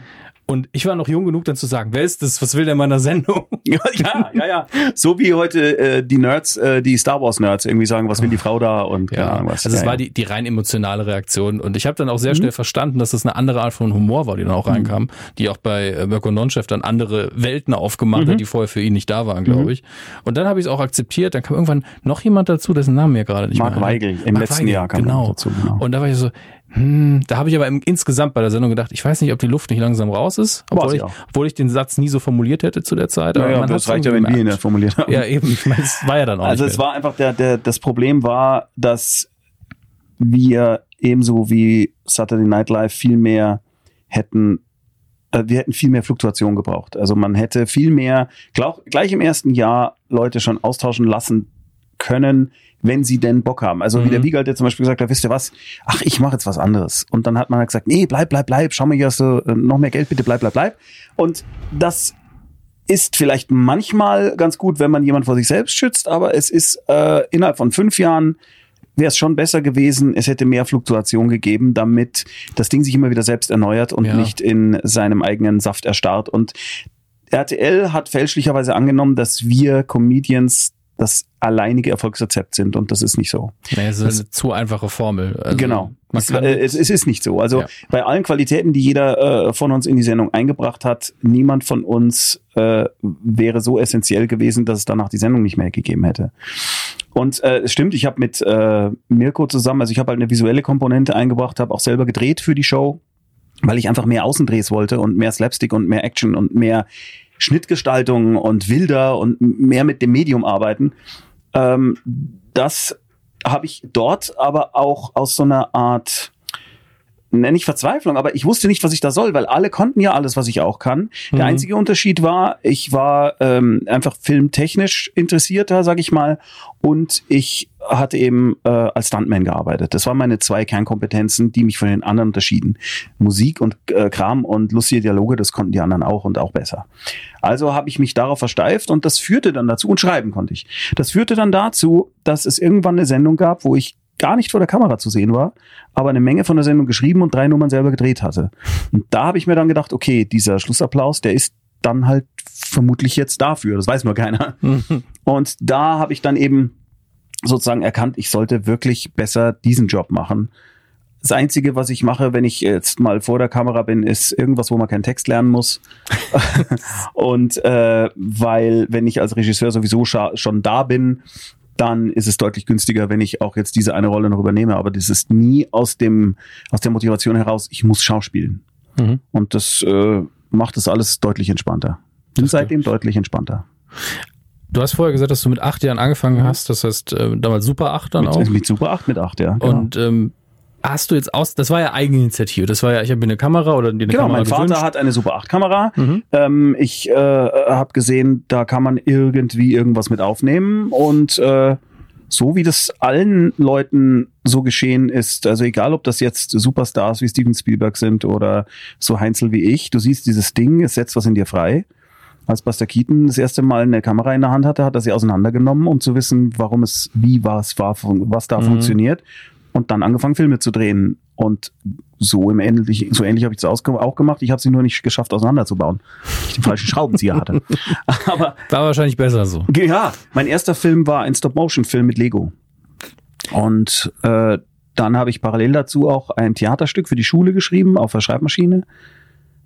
Und ich war noch jung genug, dann zu sagen, wer ist das? Was will der in meiner Sendung? Ja, ja, ja, ja. So wie heute äh, die Nerds, äh, die Star Wars Nerds irgendwie sagen, was will die Frau da und keine Ahnung was. also es ja, war ja. die, die rein emotionale Reaktion. Und ich habe dann auch sehr schnell verstanden, dass das eine andere Art von Humor war, die dann auch reinkam, die auch bei äh, Mirko Nonchef dann andere Welten aufgemacht hat, die vorher für ihn nicht da waren, glaube ich. Und dann habe ich es auch akzeptiert. Dann kam irgendwann noch jemand dazu, dessen Namen mir gerade nicht Mark mehr Weigel im Mark letzten Jahr kam genau. dazu, genau. Und da war ich so, hm, da habe ich aber im, insgesamt bei der Sendung gedacht, ich weiß nicht, ob die Luft nicht langsam raus ist, obwohl ich, obwohl ich den Satz nie so formuliert hätte zu der Zeit. Ja, ja, man das reicht ja, wenn wir ihn ja formuliert haben. Ja, eben. Ich es war ja dann auch Also es mehr. war einfach der, der, das Problem war, dass wir ebenso wie Saturday Night Live viel mehr hätten, äh, wir hätten viel mehr Fluktuation gebraucht. Also man hätte viel mehr, glaub, gleich im ersten Jahr Leute schon austauschen lassen können, wenn sie denn Bock haben. Also wie Mhm. der Wiegald, der zum Beispiel gesagt hat, wisst ihr was, ach, ich mache jetzt was anderes. Und dann hat man halt gesagt, nee, bleib, bleib, bleib, schau mal, hier hast du äh, noch mehr Geld, bitte bleib, bleib, bleib. Und das ist vielleicht manchmal ganz gut, wenn man jemand vor sich selbst schützt, aber es ist äh, innerhalb von fünf Jahren wäre es schon besser gewesen, es hätte mehr Fluktuation gegeben, damit das Ding sich immer wieder selbst erneuert und Ja. nicht in seinem eigenen Saft erstarrt. Und RTL hat fälschlicherweise angenommen, dass wir Comedians das alleinige Erfolgsrezept sind und das ist nicht so. Nee, es ist eine zu einfache Formel. Also genau. Es, äh, es, es ist nicht so. Also Ja. bei allen Qualitäten, die jeder äh, von uns in die Sendung eingebracht hat, niemand von uns äh, wäre so essentiell gewesen, dass es danach die Sendung nicht mehr gegeben hätte. Und äh, es stimmt, ich habe mit äh, Mirko zusammen, also ich habe halt eine visuelle Komponente eingebracht, habe auch selber gedreht für die Show, weil ich einfach mehr Außendrehs wollte und mehr Slapstick und mehr Action und mehr Schnittgestaltung und wilder und mehr mit dem Medium arbeiten. Ähm, das habe ich dort aber auch aus so einer Art nenne ich Verzweiflung, aber ich wusste nicht, was ich da soll, weil alle konnten ja alles, was ich auch kann. Der Mhm. einzige Unterschied war, ich war ähm, einfach filmtechnisch interessierter, sag ich mal, und ich hatte eben äh, als Stuntman gearbeitet. Das waren meine zwei Kernkompetenzen, die mich von den anderen unterschieden. Musik und äh, Kram und lustige Dialoge, das konnten die anderen auch und auch besser. Also habe ich mich darauf versteift und das führte dann dazu, und schreiben konnte ich. Das führte dann dazu, dass es irgendwann eine Sendung gab, wo ich gar nicht vor der Kamera zu sehen war, aber eine Menge von der Sendung geschrieben und drei Nummern selber gedreht hatte. Und da habe ich mir dann gedacht, okay, dieser Schlussapplaus, der ist dann halt vermutlich jetzt dafür. Das weiß nur keiner. Und da habe ich dann eben sozusagen erkannt, ich sollte wirklich besser diesen Job machen. Das Einzige, was ich mache, wenn ich jetzt mal vor der Kamera bin, ist irgendwas, wo man keinen Text lernen muss. und äh, weil, wenn ich als Regisseur sowieso schon da bin, dann ist es deutlich günstiger, wenn ich auch jetzt diese eine Rolle noch übernehme. Aber das ist nie aus dem aus der Motivation heraus, ich muss schauspielen. Mhm. Und das äh, macht das alles deutlich entspannter. Bin seitdem deutlich entspannter. Du hast vorher gesagt, dass du mit acht Jahren angefangen hast, das heißt äh, damals Super 8 dann auch. Mit, mit Super 8, mit 8, ja. Genau. Und ähm, hast du jetzt aus, das war ja Eigeninitiative, das war ja, ich habe mir eine Kamera oder eine Genau, Kamera mein Vater gewünscht. hat eine Super 8 Kamera. Mhm. Ähm, ich äh, habe gesehen, da kann man irgendwie irgendwas mit aufnehmen und äh, so wie das allen Leuten so geschehen ist, also egal ob das jetzt Superstars wie Steven Spielberg sind oder so Heinzel wie ich, du siehst dieses Ding, es setzt was in dir frei. Als Buster Keaton das erste Mal eine Kamera in der Hand hatte, hat er sie auseinandergenommen, um zu wissen, warum es, wie was war, was da Mhm. funktioniert. Und dann angefangen, Filme zu drehen. Und so im ähnlich, so ähnlich habe ich ausge- auch gemacht. Ich habe sie nur nicht geschafft, auseinanderzubauen. weil Ich den falschen Schraubenzieher hatte. Aber War wahrscheinlich besser so. ja, mein erster Film war ein Stop-Motion-Film mit Lego. Und äh, dann habe ich parallel dazu auch ein Theaterstück für die Schule geschrieben auf der Schreibmaschine.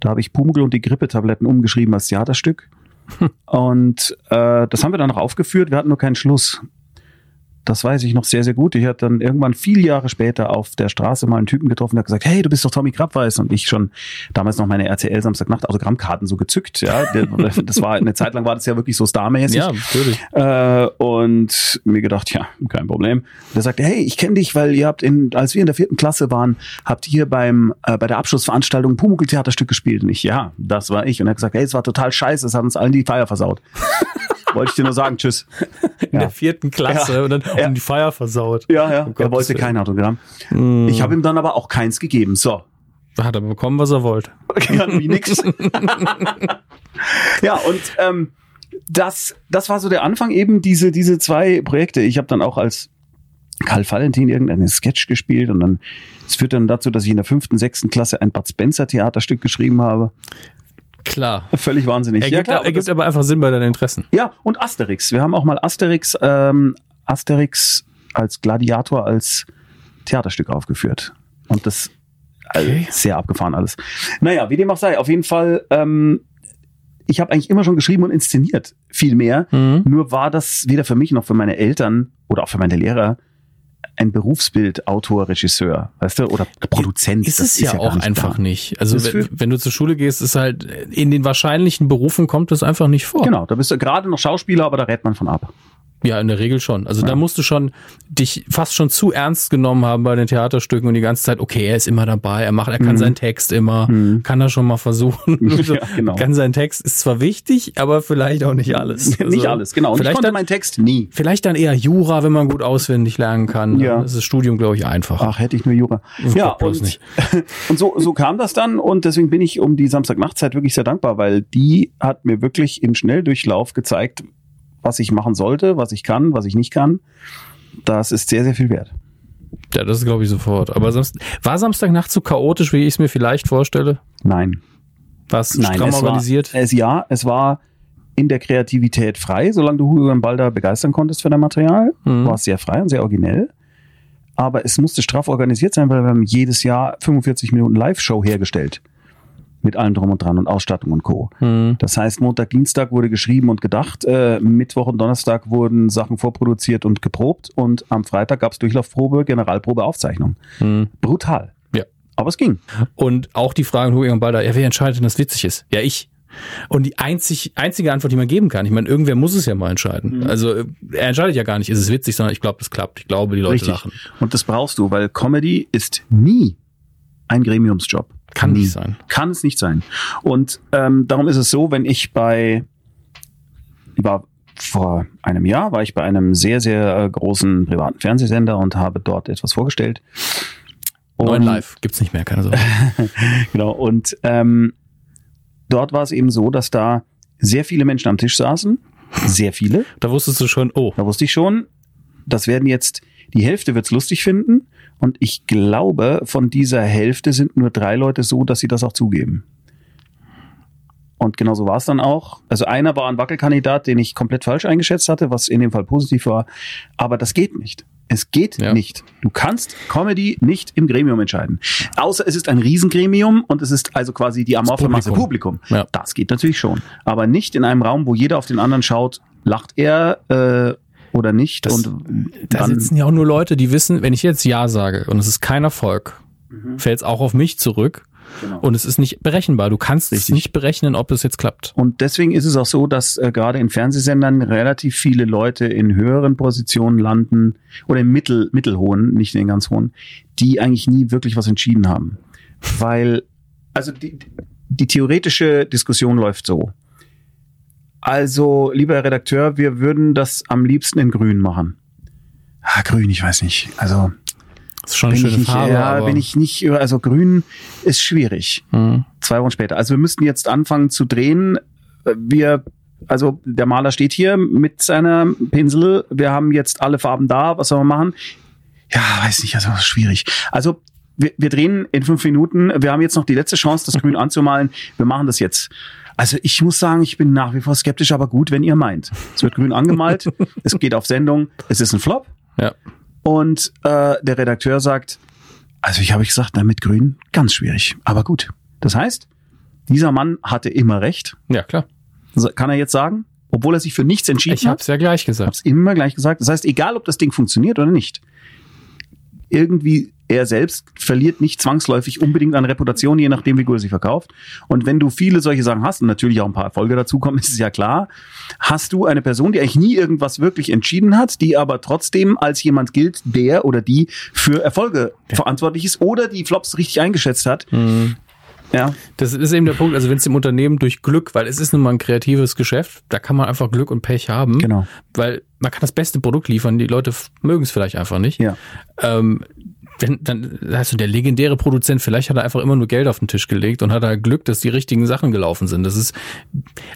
Da habe ich Pumuckl und die Grippetabletten umgeschrieben als Theaterstück. und äh, das haben wir dann noch aufgeführt. Wir hatten nur keinen Schluss. Das weiß ich noch sehr, sehr gut. Ich hatte dann irgendwann viele Jahre später auf der Straße mal einen Typen getroffen, der hat gesagt, hey, du bist doch Tommy Krabweis. Und ich schon damals noch meine RTL Samstagnacht Autogrammkarten so gezückt. Ja, das war eine Zeit lang war das ja wirklich so starmäßig. Ja, natürlich. Äh, und mir gedacht, ja, kein Problem. Der sagte, hey, ich kenne dich, weil ihr habt in, als wir in der vierten Klasse waren, habt ihr beim äh, bei der Abschlussveranstaltung Pumuckl-Theaterstück gespielt. Und ich, ja, das war ich. Und er hat gesagt, hey, es war total scheiße, es hat uns allen die Feier versaut. Wollte ich dir nur sagen, tschüss. In Ja. der vierten Klasse Ja. und dann Ja. um die Feier versaut. Ja, ja. Um er wollte kein Autogramm. Mm. Ich habe ihm dann aber auch keins gegeben. So. Hat er bekommen, was er wollte. Kann wie nix. ja, und ähm, das, das war so der Anfang eben, diese, diese zwei Projekte. Ich habe dann auch als Karl Valentin irgendeinen Sketch gespielt und dann, es führt dann dazu, dass ich in der fünften, sechsten Klasse ein Bud Spencer Theaterstück geschrieben habe. Klar. Völlig wahnsinnig. Ergibt, ja, klar, ergibt aber einfach Sinn bei deinen Interessen. Ja, und Asterix. Wir haben auch mal Asterix, ähm, Asterix als Gladiator als Theaterstück aufgeführt. Und das also, okay. sehr abgefahren alles. Naja, wie dem auch sei, auf jeden Fall, ähm, ich habe eigentlich immer schon geschrieben und inszeniert, viel mehr. Mhm. Nur war das weder für mich noch für meine Eltern oder auch für meine Lehrer ein Berufsbild Autor, Regisseur, weißt du, oder Produzent. Ist es ja, ja auch nicht einfach da. nicht. Also wenn, wenn, du zur Schule gehst, ist halt in den wahrscheinlichen Berufen kommt es einfach nicht vor. Genau, da bist du gerade noch Schauspieler, aber da rät man von ab. Ja, in der Regel schon. Also ja. da musst du schon dich fast schon zu ernst genommen haben bei den Theaterstücken und die ganze Zeit, okay, er ist immer dabei, er macht, er kann mhm. seinen Text immer, mhm. kann er schon mal versuchen. ja, genau. Kann sein Text ist zwar wichtig, aber vielleicht auch nicht alles. Also nicht alles, genau. Und vielleicht ich konnte dann, meinen Text nie. Vielleicht dann eher Jura, wenn man gut auswendig lernen kann. Ja. Das ist das Studium, glaube ich, einfach. Ach, hätte ich nur Jura. Das ja, und, nicht. und so, so kam das dann und deswegen bin ich um die Samstagnachtzeit wirklich sehr dankbar, weil die hat mir wirklich im Schnelldurchlauf gezeigt, was ich machen sollte, was ich kann, was ich nicht kann. Das ist sehr, sehr viel wert. Ja, das glaube ich sofort. Aber Samst war Samstagnacht so chaotisch, wie ich es mir vielleicht vorstelle? Nein. Was Nein, stramm es organisiert? War, es, ja, es war in der Kreativität frei, solange du Hugo Balder begeistern konntest für dein Material. Mhm. War es sehr frei und sehr originell. Aber es musste straff organisiert sein, weil wir haben jedes Jahr 45 Minuten Live-Show hergestellt mit allem drum und dran und Ausstattung und Co. Mhm. Das heißt, Montag, Dienstag wurde geschrieben und gedacht, äh, Mittwoch und Donnerstag wurden Sachen vorproduziert und geprobt und am Freitag gab es Durchlaufprobe, Generalprobe, Aufzeichnung. Mhm. Brutal. Ja. Aber es ging. Und auch die Frage Hugo Balder, ja, wer entscheidet, wenn das witzig ist? Ja, ich. Und die einzig, einzige Antwort, die man geben kann, ich meine, irgendwer muss es ja mal entscheiden. Mhm. Also er entscheidet ja gar nicht, ist es witzig, sondern ich glaube, es klappt. Ich glaube, die Leute Richtig. lachen. Und das brauchst du, weil Comedy ist nie ein Gremiumsjob. Kann nicht sein. Kann es nicht sein. Und ähm, darum ist es so, wenn ich bei, war vor einem Jahr, war ich bei einem sehr, sehr äh, großen privaten Fernsehsender und habe dort etwas vorgestellt. Neuen Live gibt's nicht mehr, keine Sorge. genau. Und ähm, dort war es eben so, dass da sehr viele Menschen am Tisch saßen. Sehr viele. Da wusstest du schon, oh. Da wusste ich schon, das werden jetzt, die Hälfte wird's lustig finden und ich glaube, von dieser Hälfte sind nur drei Leute so, dass sie das auch zugeben. Und genau so war es dann auch. Also einer war ein Wackelkandidat, den ich komplett falsch eingeschätzt hatte, was in dem Fall positiv war. Aber das geht nicht. Es geht ja. nicht. Du kannst Comedy nicht im Gremium entscheiden. Außer es ist ein Riesengremium und es ist also quasi die amorphe Masse Publikum. Ja. Das geht natürlich schon. Aber nicht in einem Raum, wo jeder auf den anderen schaut, lacht er äh, oder nicht. Das, und da sitzen ja auch nur Leute, die wissen, wenn ich jetzt Ja sage und es ist kein Erfolg, mhm. fällt es auch auf mich zurück. Genau. Und es ist nicht berechenbar. Du kannst Richtig. es nicht berechnen, ob es jetzt klappt. Und deswegen ist es auch so, dass äh, gerade in Fernsehsendern relativ viele Leute in höheren Positionen landen oder im mittel, mittelhohen, nicht in den ganz hohen, die eigentlich nie wirklich was entschieden haben. Weil, also die, die theoretische Diskussion läuft so. Also, lieber Redakteur, wir würden das am liebsten in grün machen. Ah, grün, ich weiß nicht. Also, das ist schon eine schöne nicht, Farbe. Ja, bin ich nicht, also grün ist schwierig. Mhm. Zwei Wochen später. Also wir müssten jetzt anfangen zu drehen. Wir, also der Maler steht hier mit seiner Pinsel. Wir haben jetzt alle Farben da. Was sollen wir machen? Ja, weiß nicht, also schwierig. Also wir, wir drehen in fünf Minuten. Wir haben jetzt noch die letzte Chance, das Grün anzumalen. Wir machen das jetzt. Also ich muss sagen, ich bin nach wie vor skeptisch, aber gut, wenn ihr meint. Es wird grün angemalt, es geht auf Sendung, es ist ein Flop. Ja. Und äh, der Redakteur sagt, also ich habe gesagt, na, mit grün ganz schwierig, aber gut. Das heißt, dieser Mann hatte immer recht. Ja, klar. Kann er jetzt sagen? Obwohl er sich für nichts entschieden ich hat. Ich habe es ja gleich gesagt. Ich habe immer gleich gesagt. Das heißt, egal, ob das Ding funktioniert oder nicht, irgendwie er selbst verliert nicht zwangsläufig unbedingt an Reputation, je nachdem, wie gut er sich verkauft. Und wenn du viele solche Sachen hast und natürlich auch ein paar Erfolge dazukommen, ist es ja klar, hast du eine Person, die eigentlich nie irgendwas wirklich entschieden hat, die aber trotzdem als jemand gilt, der oder die für Erfolge ja. verantwortlich ist oder die Flops richtig eingeschätzt hat. Mhm. Ja. Das ist eben der Punkt, also wenn es dem Unternehmen durch Glück, weil es ist nun mal ein kreatives Geschäft, da kann man einfach Glück und Pech haben. Genau. Weil man kann das beste Produkt liefern, die Leute mögen es vielleicht einfach nicht. Ja. Ähm, wenn, dann, also der legendäre Produzent, vielleicht hat er einfach immer nur Geld auf den Tisch gelegt und hat da Glück, dass die richtigen Sachen gelaufen sind. Das ist,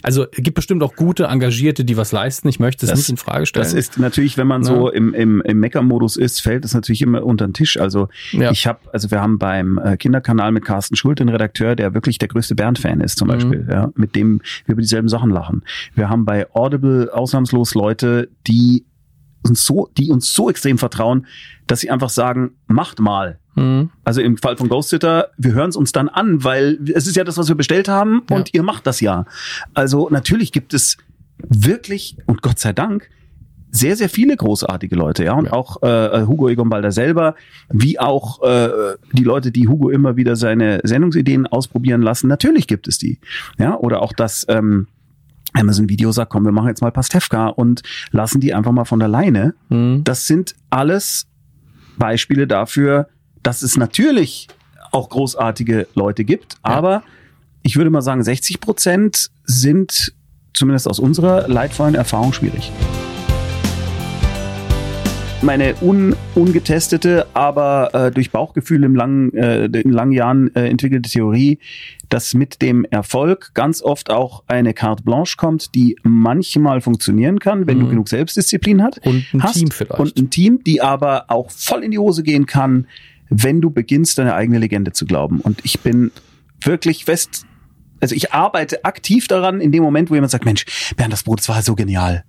also es gibt bestimmt auch gute Engagierte, die was leisten. Ich möchte es nicht in Frage stellen. Das ist natürlich, wenn man so im, im, im Mecker-Modus ist, fällt es natürlich immer unter den Tisch. Also Ja. ich habe, also wir haben beim äh, Kinderkanal mit Carsten Schult einen Redakteur, der wirklich der größte Bernd-Fan ist zum Beispiel, ja, mit dem wir über dieselben Sachen lachen. Wir haben bei Audible ausnahmslos Leute, die uns so, die uns so extrem vertrauen, dass sie einfach sagen, macht mal. Mhm. Also im Fall von Ghost Sitter, wir hören es uns dann an, weil es ist ja das, was wir bestellt haben Ja. und ihr macht das ja. Also natürlich gibt es wirklich, und Gott sei Dank, sehr, sehr viele großartige Leute, ja. Und Ja. auch äh, Hugo Egon Balder selber, wie auch äh, die Leute, die Hugo immer wieder seine Sendungsideen ausprobieren lassen. Natürlich gibt es die. Ja, oder auch das ähm, Amazon Video sagt, komm, wir machen jetzt mal Pastewka und lassen die einfach mal von der Leine. Mhm. Das sind alles Beispiele dafür, dass es natürlich auch großartige Leute gibt, aber ich würde mal sagen, 60 Prozent sind zumindest aus unserer leidvollen Erfahrung schwierig. Meine un, ungetestete, aber äh, durch Bauchgefühl im langen, äh, in langen Jahren äh, entwickelte Theorie, dass mit dem Erfolg ganz oft auch eine Carte Blanche kommt, die manchmal funktionieren kann, wenn du Mhm. genug Selbstdisziplin hat, Und ein hast. Team vielleicht. Und ein Team, die aber auch voll in die Hose gehen kann, wenn du beginnst, deine eigene Legende zu glauben. Und ich bin wirklich fest, also ich arbeite aktiv daran, in dem Moment, wo jemand sagt, Mensch, Bernd, das Brot, das war so genial.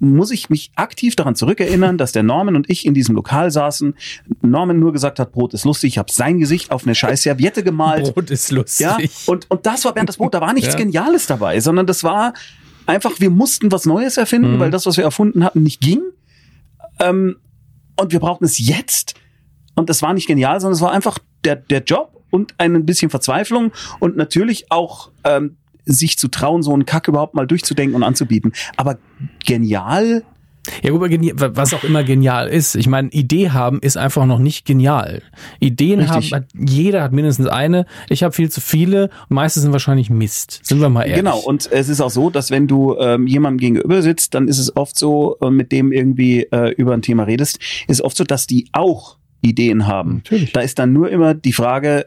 Muss ich mich aktiv daran zurückerinnern, dass der Norman und ich in diesem Lokal saßen. Norman nur gesagt hat, Brot ist lustig. Ich habe sein Gesicht auf eine scheiß Serviette gemalt. Brot ist lustig. Ja, und, und das war Bernd das Brot, da war nichts Ja. Geniales dabei, sondern das war einfach, wir mussten was Neues erfinden, Mhm. weil das, was wir erfunden hatten, nicht ging. Ähm, und wir brauchten es jetzt. Und das war nicht genial, sondern es war einfach der, der Job und ein bisschen Verzweiflung und natürlich auch ähm, sich zu trauen, so einen Kack überhaupt mal durchzudenken und anzubieten. Aber genial, Ja, gut, was auch immer genial ist. Ich meine, Idee haben ist einfach noch nicht genial. Ideen Richtig. haben, jeder hat mindestens eine. Ich habe viel zu viele meistens sind wahrscheinlich Mist. Sind wir mal ehrlich. Genau, und es ist auch so, dass wenn du ähm, jemandem gegenüber sitzt, dann ist es oft so, äh, mit dem irgendwie äh, über ein Thema redest, ist oft so, dass die auch Ideen haben. Natürlich. Da ist dann nur immer die Frage,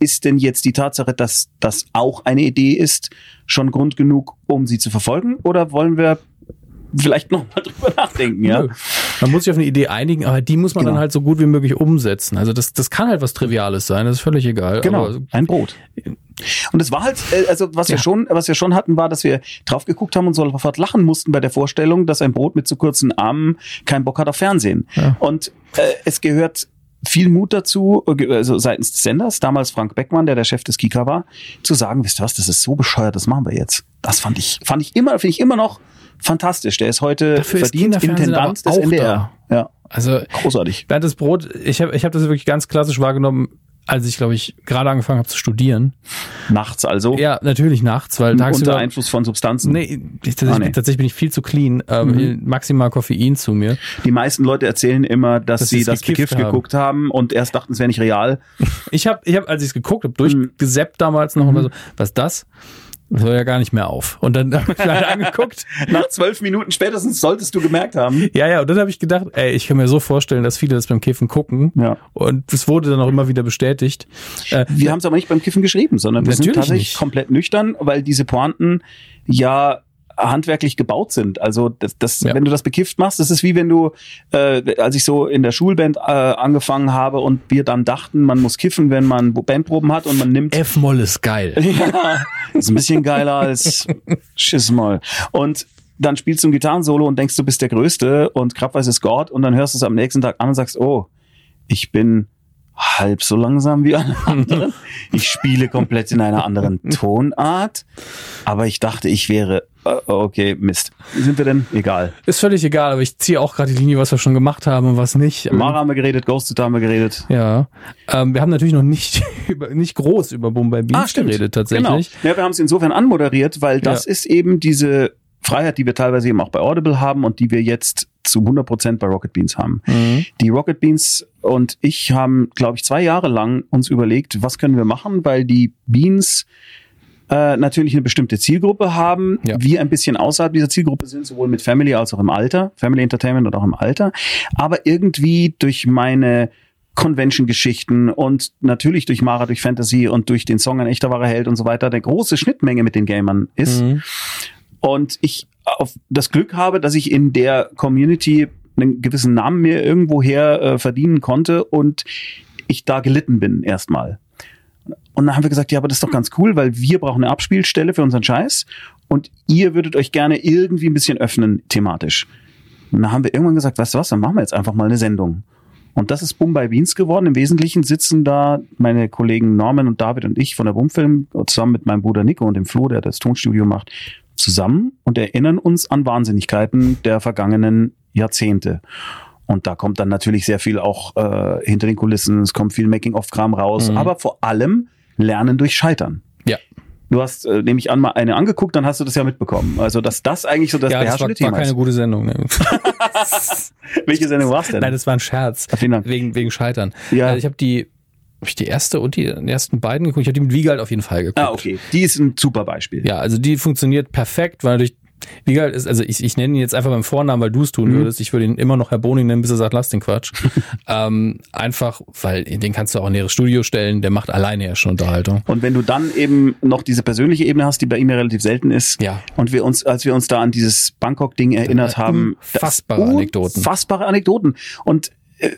ist denn jetzt die Tatsache, dass das auch eine Idee ist, schon Grund genug, um sie zu verfolgen? Oder wollen wir vielleicht noch mal drüber nachdenken, ja? Man muss sich auf eine Idee einigen, aber die muss man Genau. dann halt so gut wie möglich umsetzen. Also das, das kann halt was Triviales sein, das ist völlig egal. Genau, ein Brot. Und es war halt, äh, also was wir Ja. schon, was wir schon hatten, war, dass wir drauf geguckt haben und sofort lachen mussten bei der Vorstellung, dass ein Brot mit zu kurzen Armen keinen Bock hat auf Fernsehen. Ja. Und äh, es gehört viel Mut dazu, äh, also seitens des Senders, damals Frank Beckmann, der der Chef des Kika war, zu sagen, wisst ihr was, das ist so bescheuert, das machen wir jetzt. Das fand ich, fand ich immer, finde ich immer noch fantastisch. Der ist heute Dafür ist verdient Kinderfernsehen Intendant des NDR. Ja, also großartig. Bernd das Brot, ich habe ich hab das wirklich ganz klassisch wahrgenommen, als ich, glaube ich, gerade angefangen habe zu studieren. Nachts also. Ja, natürlich nachts, weil unter tagsüber... Einfluss von Substanzen. Nee, ich, tatsächlich, Ah, nee. tatsächlich bin ich viel zu clean. Ähm, Mhm. Maximal Koffein zu mir. Die meisten Leute erzählen immer, dass, Dass sie das haben. geguckt haben und erst dachten, es wäre nicht real. Ich habe, ich hab, als ich es geguckt habe, Mhm. durchgesappt damals noch und war so, was ist das? Das hört ja gar nicht mehr auf. Und dann habe ich halt angeguckt. Nach zwölf Minuten spätestens solltest du gemerkt haben. Ja, ja, und dann habe ich gedacht, ey, ich kann mir so vorstellen, dass viele das beim Kiffen gucken. Ja. Und es wurde dann auch immer wieder bestätigt. Äh, Wir haben es aber nicht beim Kiffen geschrieben, sondern wir sind Natürlich tatsächlich nicht. komplett nüchtern, weil diese Pointen ja handwerklich gebaut sind. Also das, das Ja. wenn du das bekifft machst, das ist wie wenn du, äh, als ich so in der Schulband äh, angefangen habe und wir dann dachten, man muss kiffen, wenn man Bandproben hat und man nimmt F-Moll ist geil. Ja, ist ein bisschen geiler als Schiss mal. Und dann spielst du ein Gitarrensolo und denkst, du bist der Größte und Krabbeis ist Gott und dann hörst du es am nächsten Tag an und sagst, oh, ich bin halb so langsam wie alle anderen. Ich spiele komplett in einer anderen Tonart. Aber ich dachte, ich wäre, äh, okay, Mist. Wie sind wir denn? Egal. Ist völlig egal, aber ich ziehe auch gerade die Linie, was wir schon gemacht haben und was nicht. Mara haben wir geredet, Ghosted haben wir geredet. Ja. Ähm, wir haben natürlich noch nicht über, nicht groß über Bombay Beans geredet tatsächlich. Genau. Ja, wir haben es insofern anmoderiert, weil das Ja. ist eben diese Freiheit, die wir teilweise eben auch bei Audible haben und die wir jetzt zu 100 Prozent bei Rocket Beans haben. Mhm. Die Rocket Beans und ich haben, glaube ich, zwei Jahre lang uns überlegt, was können wir machen, weil die Beans äh, natürlich eine bestimmte Zielgruppe haben, Ja. wir ein bisschen außerhalb dieser Zielgruppe sind, sowohl mit Family als auch im Alter, Family Entertainment und auch im Alter, aber irgendwie durch meine Convention-Geschichten und natürlich durch Mara, durch Fantasy und durch den Song Ein echter wahrer Held und so weiter, eine große Schnittmenge mit den Gamern ist Mhm. Und ich auf das Glück habe, dass ich in der Community einen gewissen Namen mir irgendwoher äh, verdienen konnte und ich da gelitten bin erstmal. Und dann haben wir gesagt, ja, aber das ist doch ganz cool, weil wir brauchen eine Abspielstelle für unseren Scheiß und ihr würdet euch gerne irgendwie ein bisschen öffnen thematisch. Und dann haben wir irgendwann gesagt, weißt du was, dann machen wir jetzt einfach mal eine Sendung. Und das ist Bombay Beans geworden. Im Wesentlichen sitzen da meine Kollegen Norman und David und ich von der Bumfilm zusammen mit meinem Bruder Nico und dem Flo, der das Tonstudio macht, zusammen und erinnern uns an Wahnsinnigkeiten der vergangenen Jahrzehnte. Und da kommt dann natürlich sehr viel auch äh, hinter den Kulissen, es kommt viel Making-of-Kram raus, Mhm. aber vor allem Lernen durch Scheitern. Ja. Du hast, äh, nehme ich an, mal eine angeguckt, dann hast du das ja mitbekommen. Also, dass das eigentlich so das ja, das war, beherrschende war Thema keine ist. gute Sendung. Ne? Welche Sendung war's denn? Nein, das war ein Scherz. Ach, vielen Dank. Wegen, wegen Scheitern. Ja. Äh, Ich habe die, hab ich die erste und die ersten beiden geguckt. Ich habe die mit Wiegald auf jeden Fall geguckt. Ah, okay. Die ist ein super Beispiel. Ja, also die funktioniert perfekt, weil durch Wiegald ist, also ich, ich nenne ihn jetzt einfach beim Vornamen, weil du es tun Mhm. würdest. Ich würde ihn immer noch Herr Boning nennen, bis er sagt, lass den Quatsch. ähm, einfach, weil den kannst du auch in näheres Studio stellen, der macht alleine ja schon Unterhaltung. Und wenn du dann eben noch diese persönliche Ebene hast, die bei ihm ja relativ selten ist, Ja. und wir uns, als wir uns da an dieses Bangkok-Ding erinnert haben, das- Unfassbare Anekdoten. Unfassbare Anekdoten. Und äh,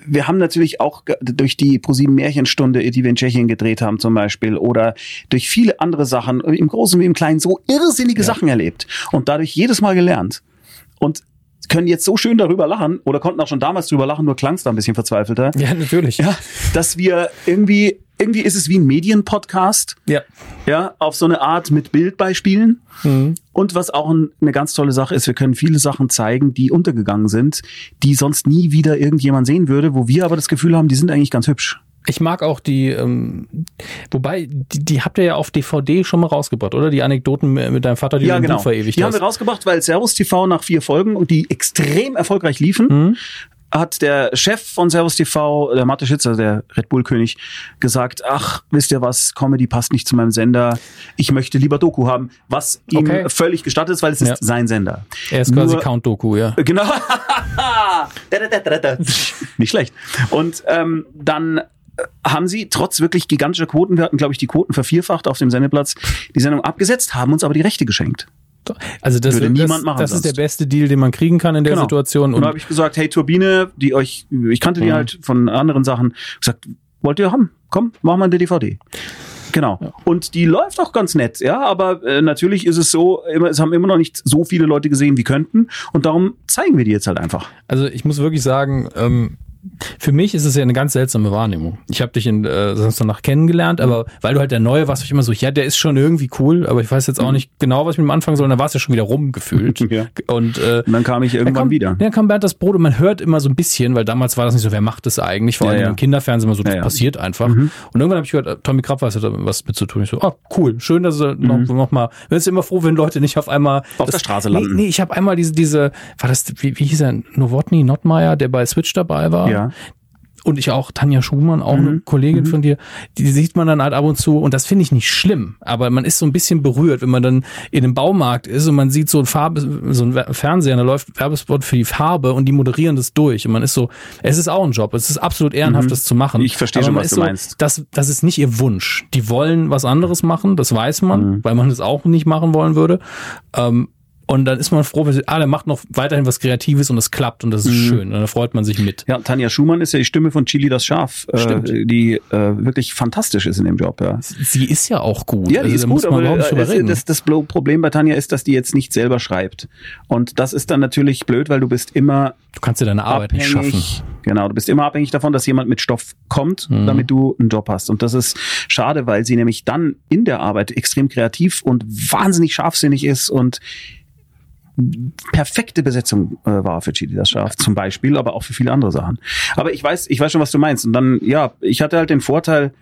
wir haben natürlich auch durch die ProSieben Märchenstunde, die wir in Tschechien gedreht haben zum Beispiel, oder durch viele andere Sachen, im Großen wie im Kleinen, so irrsinnige Sachen erlebt und dadurch jedes Mal gelernt. Und können jetzt so schön darüber lachen, oder konnten auch schon damals drüber lachen, nur klang es da ein bisschen verzweifelter. Ja, natürlich. Ja, dass wir irgendwie, irgendwie ist es wie ein Medienpodcast, Ja. Ja, auf so eine Art mit Bildbeispielen. Mhm. Und was auch ein, eine ganz tolle Sache ist, wir können viele Sachen zeigen, die untergegangen sind, die sonst nie wieder irgendjemand sehen würde, wo wir aber das Gefühl haben, die sind eigentlich ganz hübsch. Ich mag auch die, ähm, wobei, die, die habt ihr ja auf DVD schon mal rausgebracht, oder? Die Anekdoten mit deinem Vater, die du im Buch verewigt Die haben hast. wir rausgebracht, weil Servus TV nach vier Folgen und die extrem erfolgreich liefen, Mhm. Hat der Chef von Servus TV, der Mathe Schitzer, der Red Bull König, gesagt, ach, wisst ihr was, Comedy passt nicht zu meinem Sender. Ich möchte lieber Doku haben, was ihm Okay. völlig gestattet ist, weil es ist Ja. sein Sender. Er ist quasi Nur- Count Doku, ja. Genau. Nicht schlecht. Und ähm, dann äh, haben sie trotz wirklich gigantischer Quoten, wir hatten, glaube ich, die Quoten vervierfacht auf dem Sendeplatz, die Sendung abgesetzt, haben uns aber die Rechte geschenkt. Also das, Würde das, niemand machen das ist sonst. der beste Deal, den man kriegen kann in der Genau. Situation. Und da habe ich gesagt, hey Turbine, die euch, ich kannte die Mhm. halt von anderen Sachen, gesagt, wollt ihr haben? Komm, machen wir eine DVD. Genau. Und die läuft auch ganz nett, ja, aber äh, natürlich ist es so, immer, es haben immer noch nicht so viele Leute gesehen wie könnten und darum zeigen wir die jetzt halt einfach. Also ich muss wirklich sagen, ähm, für mich ist es ja eine ganz seltsame Wahrnehmung. Ich habe dich in äh, Samstag kennengelernt, aber weil du halt der Neue warst, war ich immer so, ja, der ist schon irgendwie cool, aber ich weiß jetzt auch nicht genau, was ich mit dem anfangen soll. Und dann war es ja schon wieder rumgefühlt. Ja. Und äh, Und dann kam ich irgendwann kam, wieder. Dann kam Bernd das Brot und man hört immer so ein bisschen, weil damals war das nicht so, wer macht das eigentlich? Vor Ja, allem ja. im Kinderfernsehen immer so, das Ja, ja. passiert einfach. Mhm. Und irgendwann habe ich gehört, äh, Tommy Krabweis hat da was mit zu tun. Ich so, ah, cool, schön, dass er noch, Mhm. noch mal, man ist immer froh, wenn Leute nicht auf einmal Auf das, der Straße nee, landen. Nee, ich habe einmal diese, diese, war das, wie, wie hieß er, Nowotny Notmeyer, der bei Switch dabei war. Ja. Und ich auch, Tanja Schumann, auch eine Mhm. Kollegin von dir, die sieht man dann halt ab und zu und das finde ich nicht schlimm, aber man ist so ein bisschen berührt, wenn man dann in einem Baumarkt ist und man sieht so ein Farbe, so ein Fernseher, da läuft Werbespot für die Farbe und die moderieren das durch und man ist so, es ist auch ein Job, es ist absolut ehrenhaft, Mhm. das zu machen. Ich verstehe schon, was ist du so, meinst. Das, das ist nicht ihr Wunsch. Die wollen was anderes machen, das weiß man, Mhm. weil man es auch nicht machen wollen würde. Ähm, und dann ist man froh, wenn sie, ah, der macht noch weiterhin was Kreatives und es klappt und das ist Mhm. schön. Und dann freut man sich mit. Ja, Tanja Schumann ist ja die Stimme von Chili das Schaf, äh, die äh, wirklich fantastisch ist in dem Job. Ja, Sie ist ja auch gut. ja die Also ist da gut, muss man aber äh, das, das Problem bei Tanja ist, dass die jetzt nicht selber schreibt. Und das ist dann natürlich blöd, weil du bist immer Du kannst dir deine Arbeit nicht schaffen. abhängig. Genau, du bist immer abhängig davon, dass jemand mit Stoff kommt, Mhm. damit du einen Job hast. Und das ist schade, weil sie nämlich dann in der Arbeit extrem kreativ und wahnsinnig scharfsinnig ist und perfekte Besetzung äh, war für Chili das Schaf zum Beispiel, aber auch für viele andere Sachen. Aber ich weiß, ich weiß schon, was du meinst. Und dann, ja, ich hatte halt den Vorteil,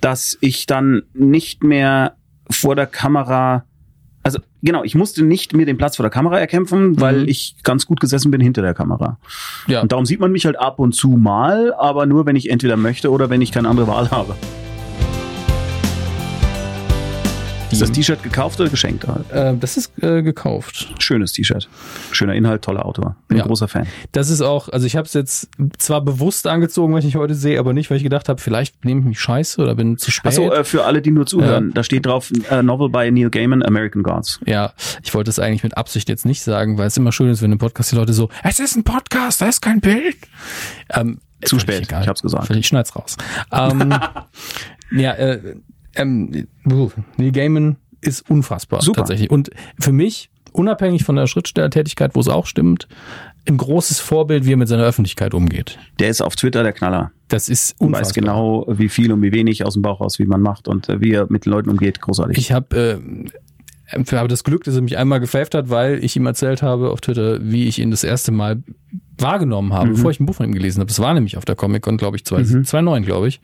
dass ich dann nicht mehr vor der Kamera, also genau, ich musste nicht mir den Platz vor der Kamera erkämpfen, weil Mhm. ich ganz gut gesessen bin hinter der Kamera. Ja. Und darum sieht man mich halt ab und zu mal, aber nur wenn ich entweder möchte oder wenn ich keine andere Wahl habe. Ist das T-Shirt gekauft oder geschenkt? Äh, das ist äh, gekauft. Schönes T-Shirt. Schöner Inhalt, toller Autor. Bin Ja. ein großer Fan. Das ist auch, also ich habe es jetzt zwar bewusst angezogen, was ich heute sehe, aber nicht, weil ich gedacht habe, vielleicht nehme ich mich scheiße oder bin zu spät. Achso, äh, für alle, die nur zuhören, da steht drauf, äh, Novel by Neil Gaiman, American Gods. Ja, ich wollte es eigentlich mit Absicht jetzt nicht sagen, weil es immer schön ist, wenn im Podcast die Leute so, es ist ein Podcast, da ist kein Bild. Ähm, Zu spät, ich hab's gesagt. Ich schneid's raus. Ähm, ja, äh, ähm, Neil Gaiman ist unfassbar Super. tatsächlich. Und für mich, unabhängig von der Schriftstellertätigkeit, wo es auch stimmt, ein großes Vorbild, wie er mit seiner Öffentlichkeit umgeht. Der ist auf Twitter der Knaller. Das ist Und unfassbar. weiß genau, wie viel und wie wenig aus dem Bauch raus, wie man macht und äh, wie er mit Leuten umgeht. Großartig. Ich habe äh, habe das Glück, dass er mich einmal gefaved hat, weil ich ihm erzählt habe auf Twitter, wie ich ihn das erste Mal wahrgenommen habe, bevor ich ein Buch von ihm gelesen habe. Das war nämlich auf der Comic-Con, glaube ich, 2009, glaube ich.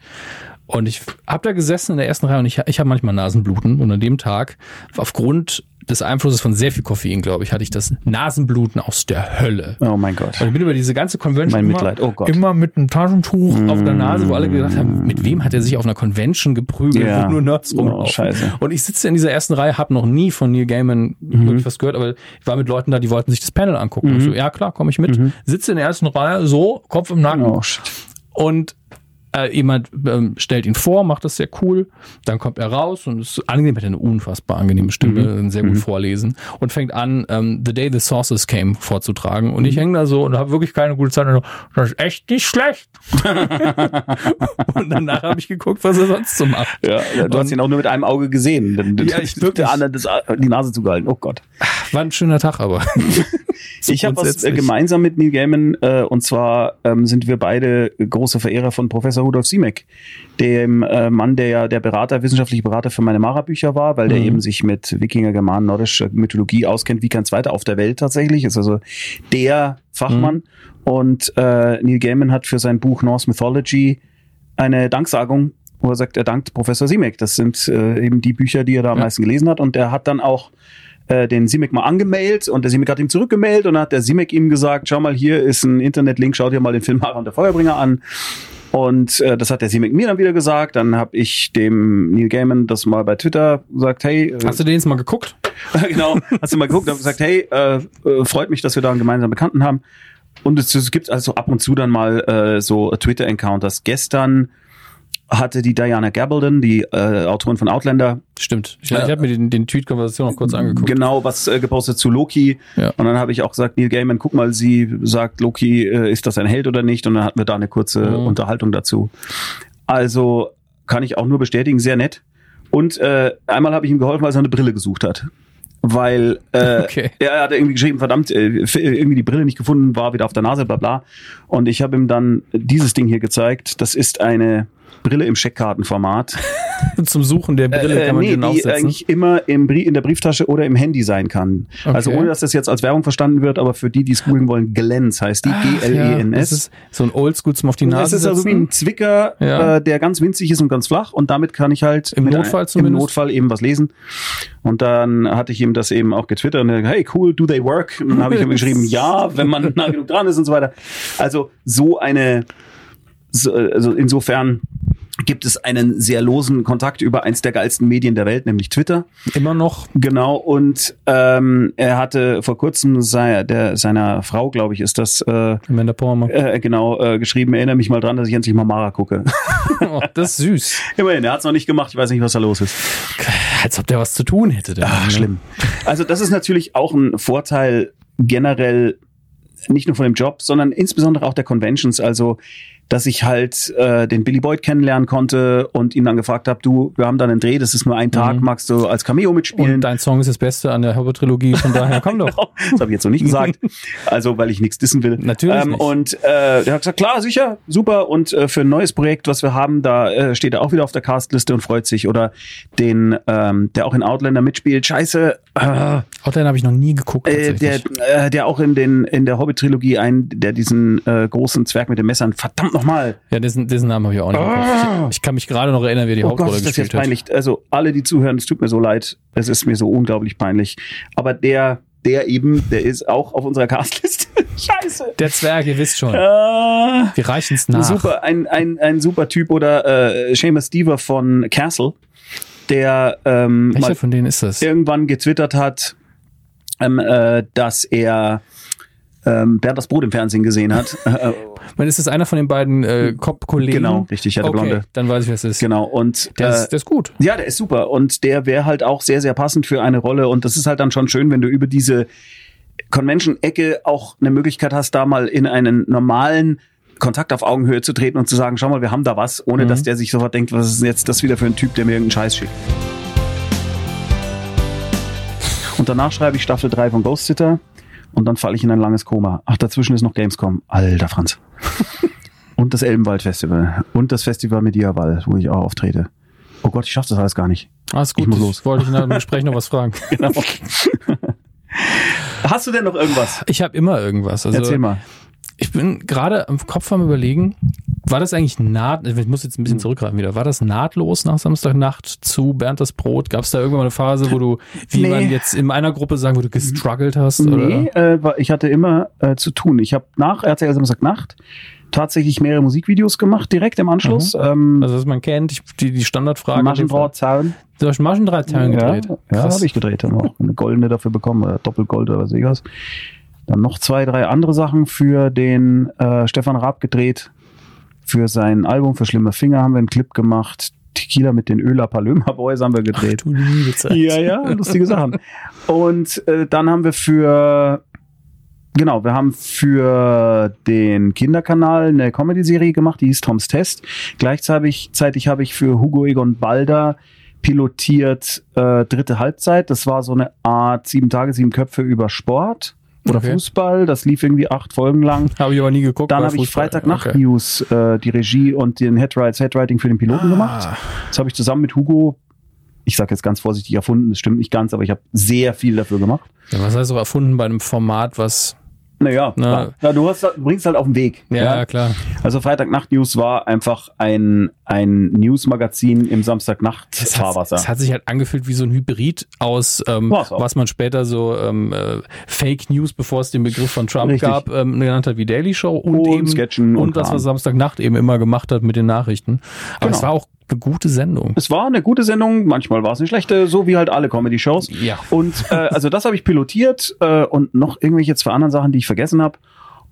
Und ich habe da gesessen in der ersten Reihe und ich, ich habe manchmal Nasenbluten. Und an dem Tag, aufgrund des Einflusses von sehr viel Koffein, glaube ich, hatte ich das Nasenbluten aus der Hölle. oh mein Gott. Und ich bin über diese ganze Convention Mein immer, Mitleid, oh Gott. immer mit einem Taschentuch auf der Nase, wo alle gedacht haben, mit wem hat er sich auf einer Convention geprügelt, Ja. wo nur Nerds Oh, rumlaufen. scheiße. Und ich sitze in dieser ersten Reihe, habe noch nie von Neil Gaiman Mhm. wirklich was gehört, aber ich war mit Leuten da, die wollten sich das Panel angucken. Ich so, ja klar, komme ich mit. Sitze in der ersten Reihe, so, Kopf im Nacken. Mhm. Oh shit. Und äh, jemand ähm, stellt ihn vor, macht das sehr cool. Dann kommt er raus und ist angenehm, hat eine unfassbar angenehme Stimme, Mhm. sehr gut vorlesen und fängt an, ähm, The Day the Sauces Came vorzutragen. Und ich Mhm. hänge da so und habe wirklich keine gute Zeit. Und das ist echt nicht schlecht. und danach habe ich geguckt, was er sonst so macht. Ja, du hast Und- ihn auch nur mit einem Auge gesehen. Denn, Ja, ich wirklich. Der andere das, die Nase zugehalten. Oh Gott. War ein schöner Tag, aber. So ich habe was äh, gemeinsam mit Neil Gaiman äh, und zwar ähm, sind wir beide große Verehrer von Professor Rudolf Siemek, dem äh, Mann, der ja der Berater, wissenschaftliche Berater für meine Mara-Bücher war, weil der Mhm. eben sich mit Wikinger, Germanen, nordischer Mythologie auskennt wie kein zweiter auf der Welt tatsächlich. Ist also der Fachmann. Mhm. Und äh, Neil Gaiman hat für sein Buch Norse Mythology eine Danksagung, wo er sagt, er dankt Professor Siemek. Das sind äh, eben die Bücher, die er da am Ja. meisten gelesen hat. Und er hat dann auch äh, den Simek mal angemailt und der Simek hat ihm zurückgemailt und dann hat der Simek ihm gesagt, schau mal, hier ist ein Internetlink, schau dir mal den Film Mara und der Feuerbringer an. Und äh, das hat der Simek mir dann wieder gesagt. Dann habe ich dem Neil Gaiman das mal bei Twitter gesagt, hey, äh, Hast du den jetzt mal geguckt? genau, hast du mal geguckt, hab gesagt, hey, äh, äh, freut mich, dass wir da einen gemeinsamen Bekannten haben. Und es, es gibt also ab und zu dann mal äh, so Twitter-Encounters. Gestern hatte die Diana Gabaldon, die äh, Autorin von Outlander, Stimmt. Ich, Ja. ich habe mir den, den Tweet-Konversation noch kurz angeguckt. genau was äh, gepostet zu Loki. Ja. Und dann habe ich auch gesagt, Neil Gaiman, guck mal, sie sagt, Loki, äh, ist das ein Held oder nicht? Und dann hatten wir da eine kurze Mhm. Unterhaltung dazu. Also kann ich auch nur bestätigen, sehr nett. Und äh, einmal habe ich ihm geholfen, als er eine Brille gesucht hat. Weil äh, Okay. er hat irgendwie geschrieben, verdammt, äh, f- irgendwie die Brille nicht gefunden, war wieder auf der Nase, bla bla. Und ich habe ihm dann dieses Ding hier gezeigt. Das ist eine Brille im Scheckkartenformat. Zum Suchen der Brille Äh, kann man nee, die aufsetzen. eigentlich immer im Brie in der Brieftasche oder im Handy sein kann. Also Okay. ohne, dass das jetzt als Werbung verstanden wird, aber für die, die es googeln wollen, Glens heißt die, Ach, ja, das G-L-E-N-S. ist so ein Oldschool zum auf die Nase das ist also wie ein Zwicker, Ja. äh, der ganz winzig ist und ganz flach und damit kann ich halt Im Notfall ein, im? Notfall eben was lesen. Und dann hatte ich ihm das eben auch getwittert und er hat, hey cool, do they work? Und dann habe ich ihm geschrieben, ja, wenn man nah genug dran ist und so weiter. Also so eine, so, also insofern gibt es einen sehr losen Kontakt über eins der geilsten Medien der Welt, nämlich Twitter. Immer noch. Genau, und ähm, er hatte vor kurzem sei, der, seiner Frau, glaube ich, ist das äh, Amanda Palmer. äh, genau äh, geschrieben, erinnere mich mal dran, dass ich endlich mal Mara gucke. Oh, das ist süß. Immerhin, er hat es noch nicht gemacht, ich weiß nicht, was da los ist. Als ob der was zu tun hätte. Der Ach, ne? schlimm. Also das ist natürlich auch ein Vorteil generell nicht nur von dem Job, sondern insbesondere auch der Conventions. Also dass ich halt äh, den Billy Boyd kennenlernen konnte und ihn dann gefragt habe, du, wir haben da einen Dreh, das ist nur ein Tag, Mhm. magst du als Cameo mitspielen? Und dein Song ist das Beste an der Hobbit-Trilogie, von daher komm doch. Genau, das habe ich jetzt so nicht gesagt. Also, weil ich nichts dissen will. Natürlich Ähm, und äh, der hat gesagt, klar, sicher, super. Und äh, für ein neues Projekt, was wir haben, da äh, steht er auch wieder auf der Castliste und freut sich. Oder den, ähm, der auch in Outlander mitspielt. Scheiße, äh, Outline habe ich noch nie geguckt. äh, der, äh, der auch in den in der Hobbit-Trilogie ein, der diesen äh, großen Zwerg mit den Messern, verdammt nochmal. ja, dessen, dessen Namen habe ich auch nicht. Kopf. Ich, ich kann mich gerade noch erinnern, wer die Oh Hauptrolle Gott, ist das gespielt jetzt hat. peinlich. Also alle, die zuhören, es tut mir so leid. Es ist mir so unglaublich peinlich. Aber der, der eben, der ist auch auf unserer Castliste. Scheiße. Der Zwerg, ihr wisst schon. Äh, Wir reichen es nach. Super, ein, ein, ein super Typ oder äh, Seamus Deaver von Castle. der ähm, Welcher von denen ist das? irgendwann getwittert hat, ähm, äh, dass er ähm, Bernd das Brot im Fernsehen gesehen hat. Äh, Man ist das einer von den beiden äh, Cop-Kollegen? Genau, richtig, ja, der okay, Blonde. dann weiß ich, wer es ist. genau. Und Der, äh, ist, der ist gut. Ja, der ist super und der wäre halt auch sehr, sehr passend für eine Rolle und das ist halt dann schon schön, wenn du über diese Convention-Ecke auch eine Möglichkeit hast, da mal in einen normalen Kontakt auf Augenhöhe zu treten und zu sagen, schau mal, wir haben da was, ohne Mhm. dass der sich sofort denkt, was ist denn jetzt das wieder für ein Typ, der mir irgendeinen Scheiß schickt. Und danach schreibe ich Staffel 3 von Ghost Sitter und dann falle ich in ein langes Koma. Ach, dazwischen ist noch Gamescom. Alter Franz. und das Elbenwald Festival und das Festival Mediaval, wo ich auch auftrete. Oh Gott, ich schaff das alles gar nicht. Alles gut, ich muss ich los. wollte ich nach dem Gespräch noch was fragen. Genau. Hast du denn noch irgendwas? Ich habe immer irgendwas. Also, Erzähl mal. Ich bin gerade am Kopf am überlegen, war das eigentlich naht, ich muss jetzt ein Hm. bisschen zurückgreifen wieder, war das nahtlos nach Samstagnacht zu Bernd das Brot? Gab es da irgendwann eine Phase, wo du, wie Nee. man jetzt in einer Gruppe sagen würde, gestruggelt hast? Nee, äh, ich hatte immer äh, zu tun. Ich habe nach RTL Samstagnacht tatsächlich mehrere Musikvideos gemacht, direkt im Anschluss. Ähm, Also, was man kennt, ich- die, die Standardfrage. Maschendraht, Zaun. Du hast Maschendrahtzaun Ja, gedreht. ja Krass. habe ich gedreht. Haben auch eine goldene dafür bekommen, oder Doppelgold oder was ich was. Dann noch zwei, drei andere Sachen für den äh, Stefan Raab gedreht. Für sein Album, für Schlimme Finger haben wir einen Clip gemacht. Tequila mit den Öler Palömer Boys haben wir gedreht. Zeit. Ja, ja, lustige Sachen. Und äh, dann haben wir für, genau, wir haben für den Kinderkanal eine Comedy-Serie gemacht, die hieß Toms Test. Gleichzeitig zeitig habe ich für Hugo Egon Balder pilotiert äh, dritte Halbzeit. Das war so eine Art sieben Tage, sieben Köpfe über Sport oder Okay. Fußball. Das lief irgendwie acht Folgen lang. Habe ich aber nie geguckt. Dann habe ich Fußball. Freitag Nacht Okay. News äh, die Regie und den Headwrites, Headwriting für den Piloten gemacht. Ah. Das habe ich zusammen mit Hugo, ich sage jetzt ganz vorsichtig erfunden, das stimmt nicht ganz, aber ich habe sehr viel dafür gemacht. Ja, was heißt so erfunden bei einem Format, was. Naja, Na. ja, du, hast, du bringst halt auf den Weg. Ja, klar. Also Freitag Nacht News war einfach ein, ein Newsmagazin im Samstagnacht Es hat, es hat sich halt angefühlt wie so ein Hybrid aus, ähm, was man später so ähm, äh, Fake News, bevor es den Begriff von Trump Richtig. gab, ähm, genannt hat wie Daily Show und, Und eben Sketchen und und das, was Samstagnacht eben immer gemacht hat mit den Nachrichten. Aber Genau. es war auch eine gute Sendung. es war eine gute Sendung, manchmal war es eine schlechte, so wie halt alle Comedy-Shows. Ja. Und äh, also das habe ich pilotiert äh, und noch irgendwelche zwei anderen Sachen, die ich vergessen habe.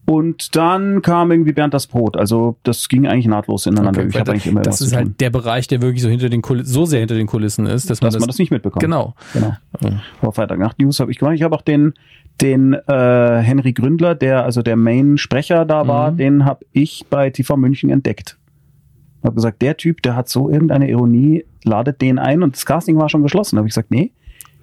Und dann kam irgendwie Bernd das Brot. Also das ging eigentlich nahtlos ineinander. ich weil habe eigentlich immer das ist halt der Bereich, der wirklich so hinter den Kulissen, so sehr hinter den Kulissen ist, dass man, dass das, man das nicht mitbekommt. genau. genau. Ja. Vor Freitag Nacht News habe ich gemacht. Ich habe auch den den äh, Henry Gründler, der also der Main-Sprecher da war, Mhm. den habe ich bei TV München entdeckt. Habe gesagt, der Typ, der hat so irgendeine Ironie, ladet den ein und das Casting war schon geschlossen. habe ich gesagt, nee,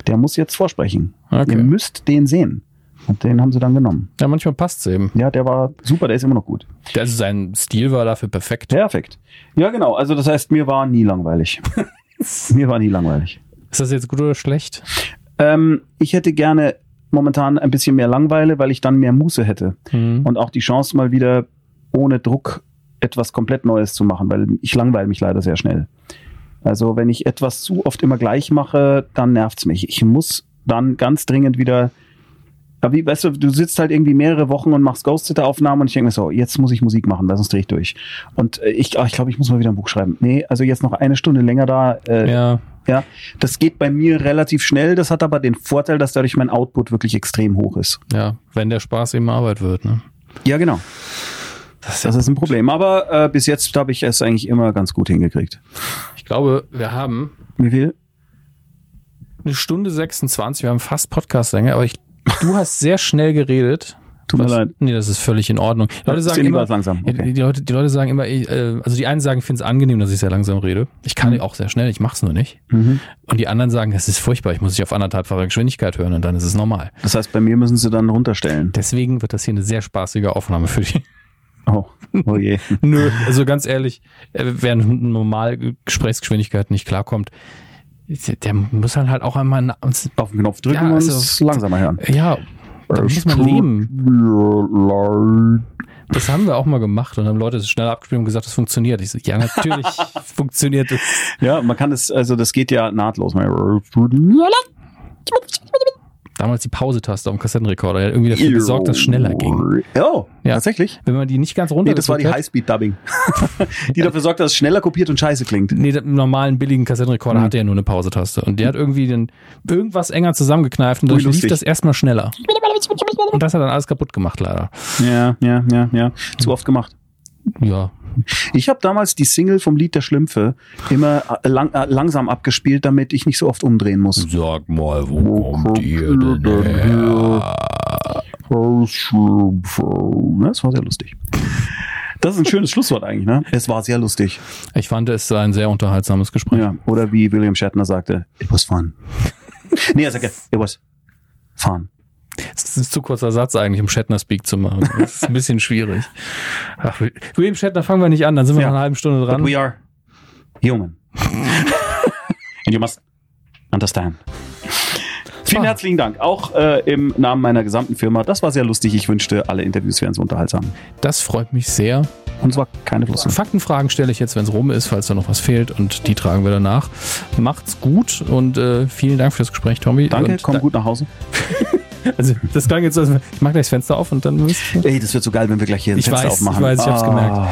der muss jetzt vorsprechen. Okay. Ihr müsst den sehen. Und den haben sie dann genommen. Ja, manchmal passt es eben. Ja, der war super, der ist immer noch gut. Also sein Stil war dafür perfekt. Perfekt. Ja, genau. Also das heißt, mir war nie langweilig. mir war nie langweilig. Ist das jetzt gut oder schlecht? Ähm, ich hätte gerne momentan ein bisschen mehr Langweile, weil ich dann mehr Muße hätte. Mhm. Und auch die Chance mal wieder ohne Druck etwas komplett Neues zu machen, weil ich langweile mich leider sehr schnell. Also wenn ich etwas zu oft immer gleich mache, dann nervt's mich. Ich muss dann ganz dringend wieder aber wie, weißt du, du sitzt halt irgendwie mehrere Wochen und machst Ghost-Sitter-Aufnahmen und ich denke mir so, jetzt muss ich Musik machen, weil sonst drehe ich durch. Und äh, ich, ach, ich glaube, ich muss mal wieder ein Buch schreiben. Nee, also jetzt noch eine Stunde länger da. Äh, Ja, ja, das geht bei mir relativ schnell. Das hat aber den Vorteil, dass dadurch mein Output wirklich extrem hoch ist. ja, wenn der Spaß eben Arbeit wird, ne? Ja, genau. Das ist ein Problem. Aber äh, bis jetzt habe ich es eigentlich immer ganz gut hingekriegt. Ich glaube, wir haben Wie viel? eine Stunde 26, wir haben fast Podcast-Länge, aber ich, du hast sehr schnell geredet. Tut mir leid. Nee, das ist völlig in Ordnung. Die Leute Ist sagen immer, langsam. Okay. die, Leute, die Leute sagen immer, ich, äh, also die einen sagen, ich finde es angenehm, dass ich sehr langsam rede. Ich kann Mhm. auch sehr schnell, ich mache es nur nicht. Mhm. Und die anderen sagen, es ist furchtbar, ich muss dich auf anderthalbfache Geschwindigkeit hören und dann ist es normal. Das heißt, bei mir müssen sie dann runterstellen. Deswegen wird das hier eine sehr spaßige Aufnahme für dich. Oh, oh je. Nö, also ganz ehrlich, äh, wer normal Gesprächsgeschwindigkeit nicht klarkommt, der muss dann halt auch einmal Auf den Knopf drücken Ja, und also- es langsamer hören. ja, da muss man leben. Das haben wir auch mal gemacht und haben Leute schnell abgespielt und gesagt, das funktioniert. Ich so, ja, natürlich funktioniert das. Ja, man kann es, also das geht ja nahtlos. Damals die Pause-Taste auf dem Kassettenrekorder. Der hat irgendwie dafür gesorgt, dass es schneller ging. Oh, Ja. tatsächlich? Wenn man die nicht ganz runter Nee, das war die Highspeed-Dubbing. die dafür sorgt, dass es schneller kopiert und scheiße klingt. Nee, der normalen billigen Kassettenrekorder Mhm. hatte ja nur eine Pause-Taste. Und der hat irgendwie den, irgendwas enger zusammengekneift und dadurch lief das erstmal schneller. Und das hat dann alles kaputt gemacht, leider. Ja, ja, ja, ja. Zu oft gemacht. Ja. Ich habe damals die Single vom Lied der Schlümpfe immer äh, lang, äh, langsam abgespielt, damit ich nicht so oft umdrehen muss. Sag mal, wo kommt ihr denn her? Das war sehr lustig. Das ist ein schönes Schlusswort eigentlich, ne? Es war sehr lustig. Ich fand, es ein sehr unterhaltsames Gespräch. Ja. Oder wie William Shatner sagte, it was fun. nee, er sagte, it was fun. Das ist ein zu kurzer Satz eigentlich, um Shatner-Speak zu machen. Das ist ein bisschen schwierig. Ach, William Shatner fangen wir nicht an, dann sind wir Ja. nach einer halben Stunde But dran. we are human. And you must understand. Vielen herzlichen Dank, auch äh, im Namen meiner gesamten Firma. Das war sehr lustig. Ich wünschte, alle Interviews wären so unterhaltsam. Das freut mich sehr. Und zwar keine Flusse. Faktenfragen stelle ich jetzt, wenn es rum ist, falls da noch was fehlt und die tragen wir danach. Macht's gut und äh, vielen Dank für das Gespräch, Tommy. Danke, und komm da- gut nach Hause. Also, das klang jetzt so, als ich mach gleich das Fenster auf und dann müssen Ey, das wird so geil, wenn wir gleich hier ein Ich Fenster weiß, aufmachen. ich weiß, ich hab's gemerkt.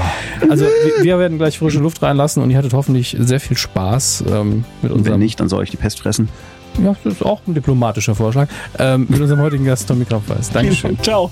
Also wir, wir werden gleich frische Luft reinlassen und ihr hattet hoffentlich sehr viel Spaß ähm, mit Und wenn unserem. nicht, dann soll ich die Pest fressen. Ja, das ist auch ein diplomatischer Vorschlag. Ähm, mit unserem heutigen Gast Tommy Kaufweis. Dankeschön. Ciao.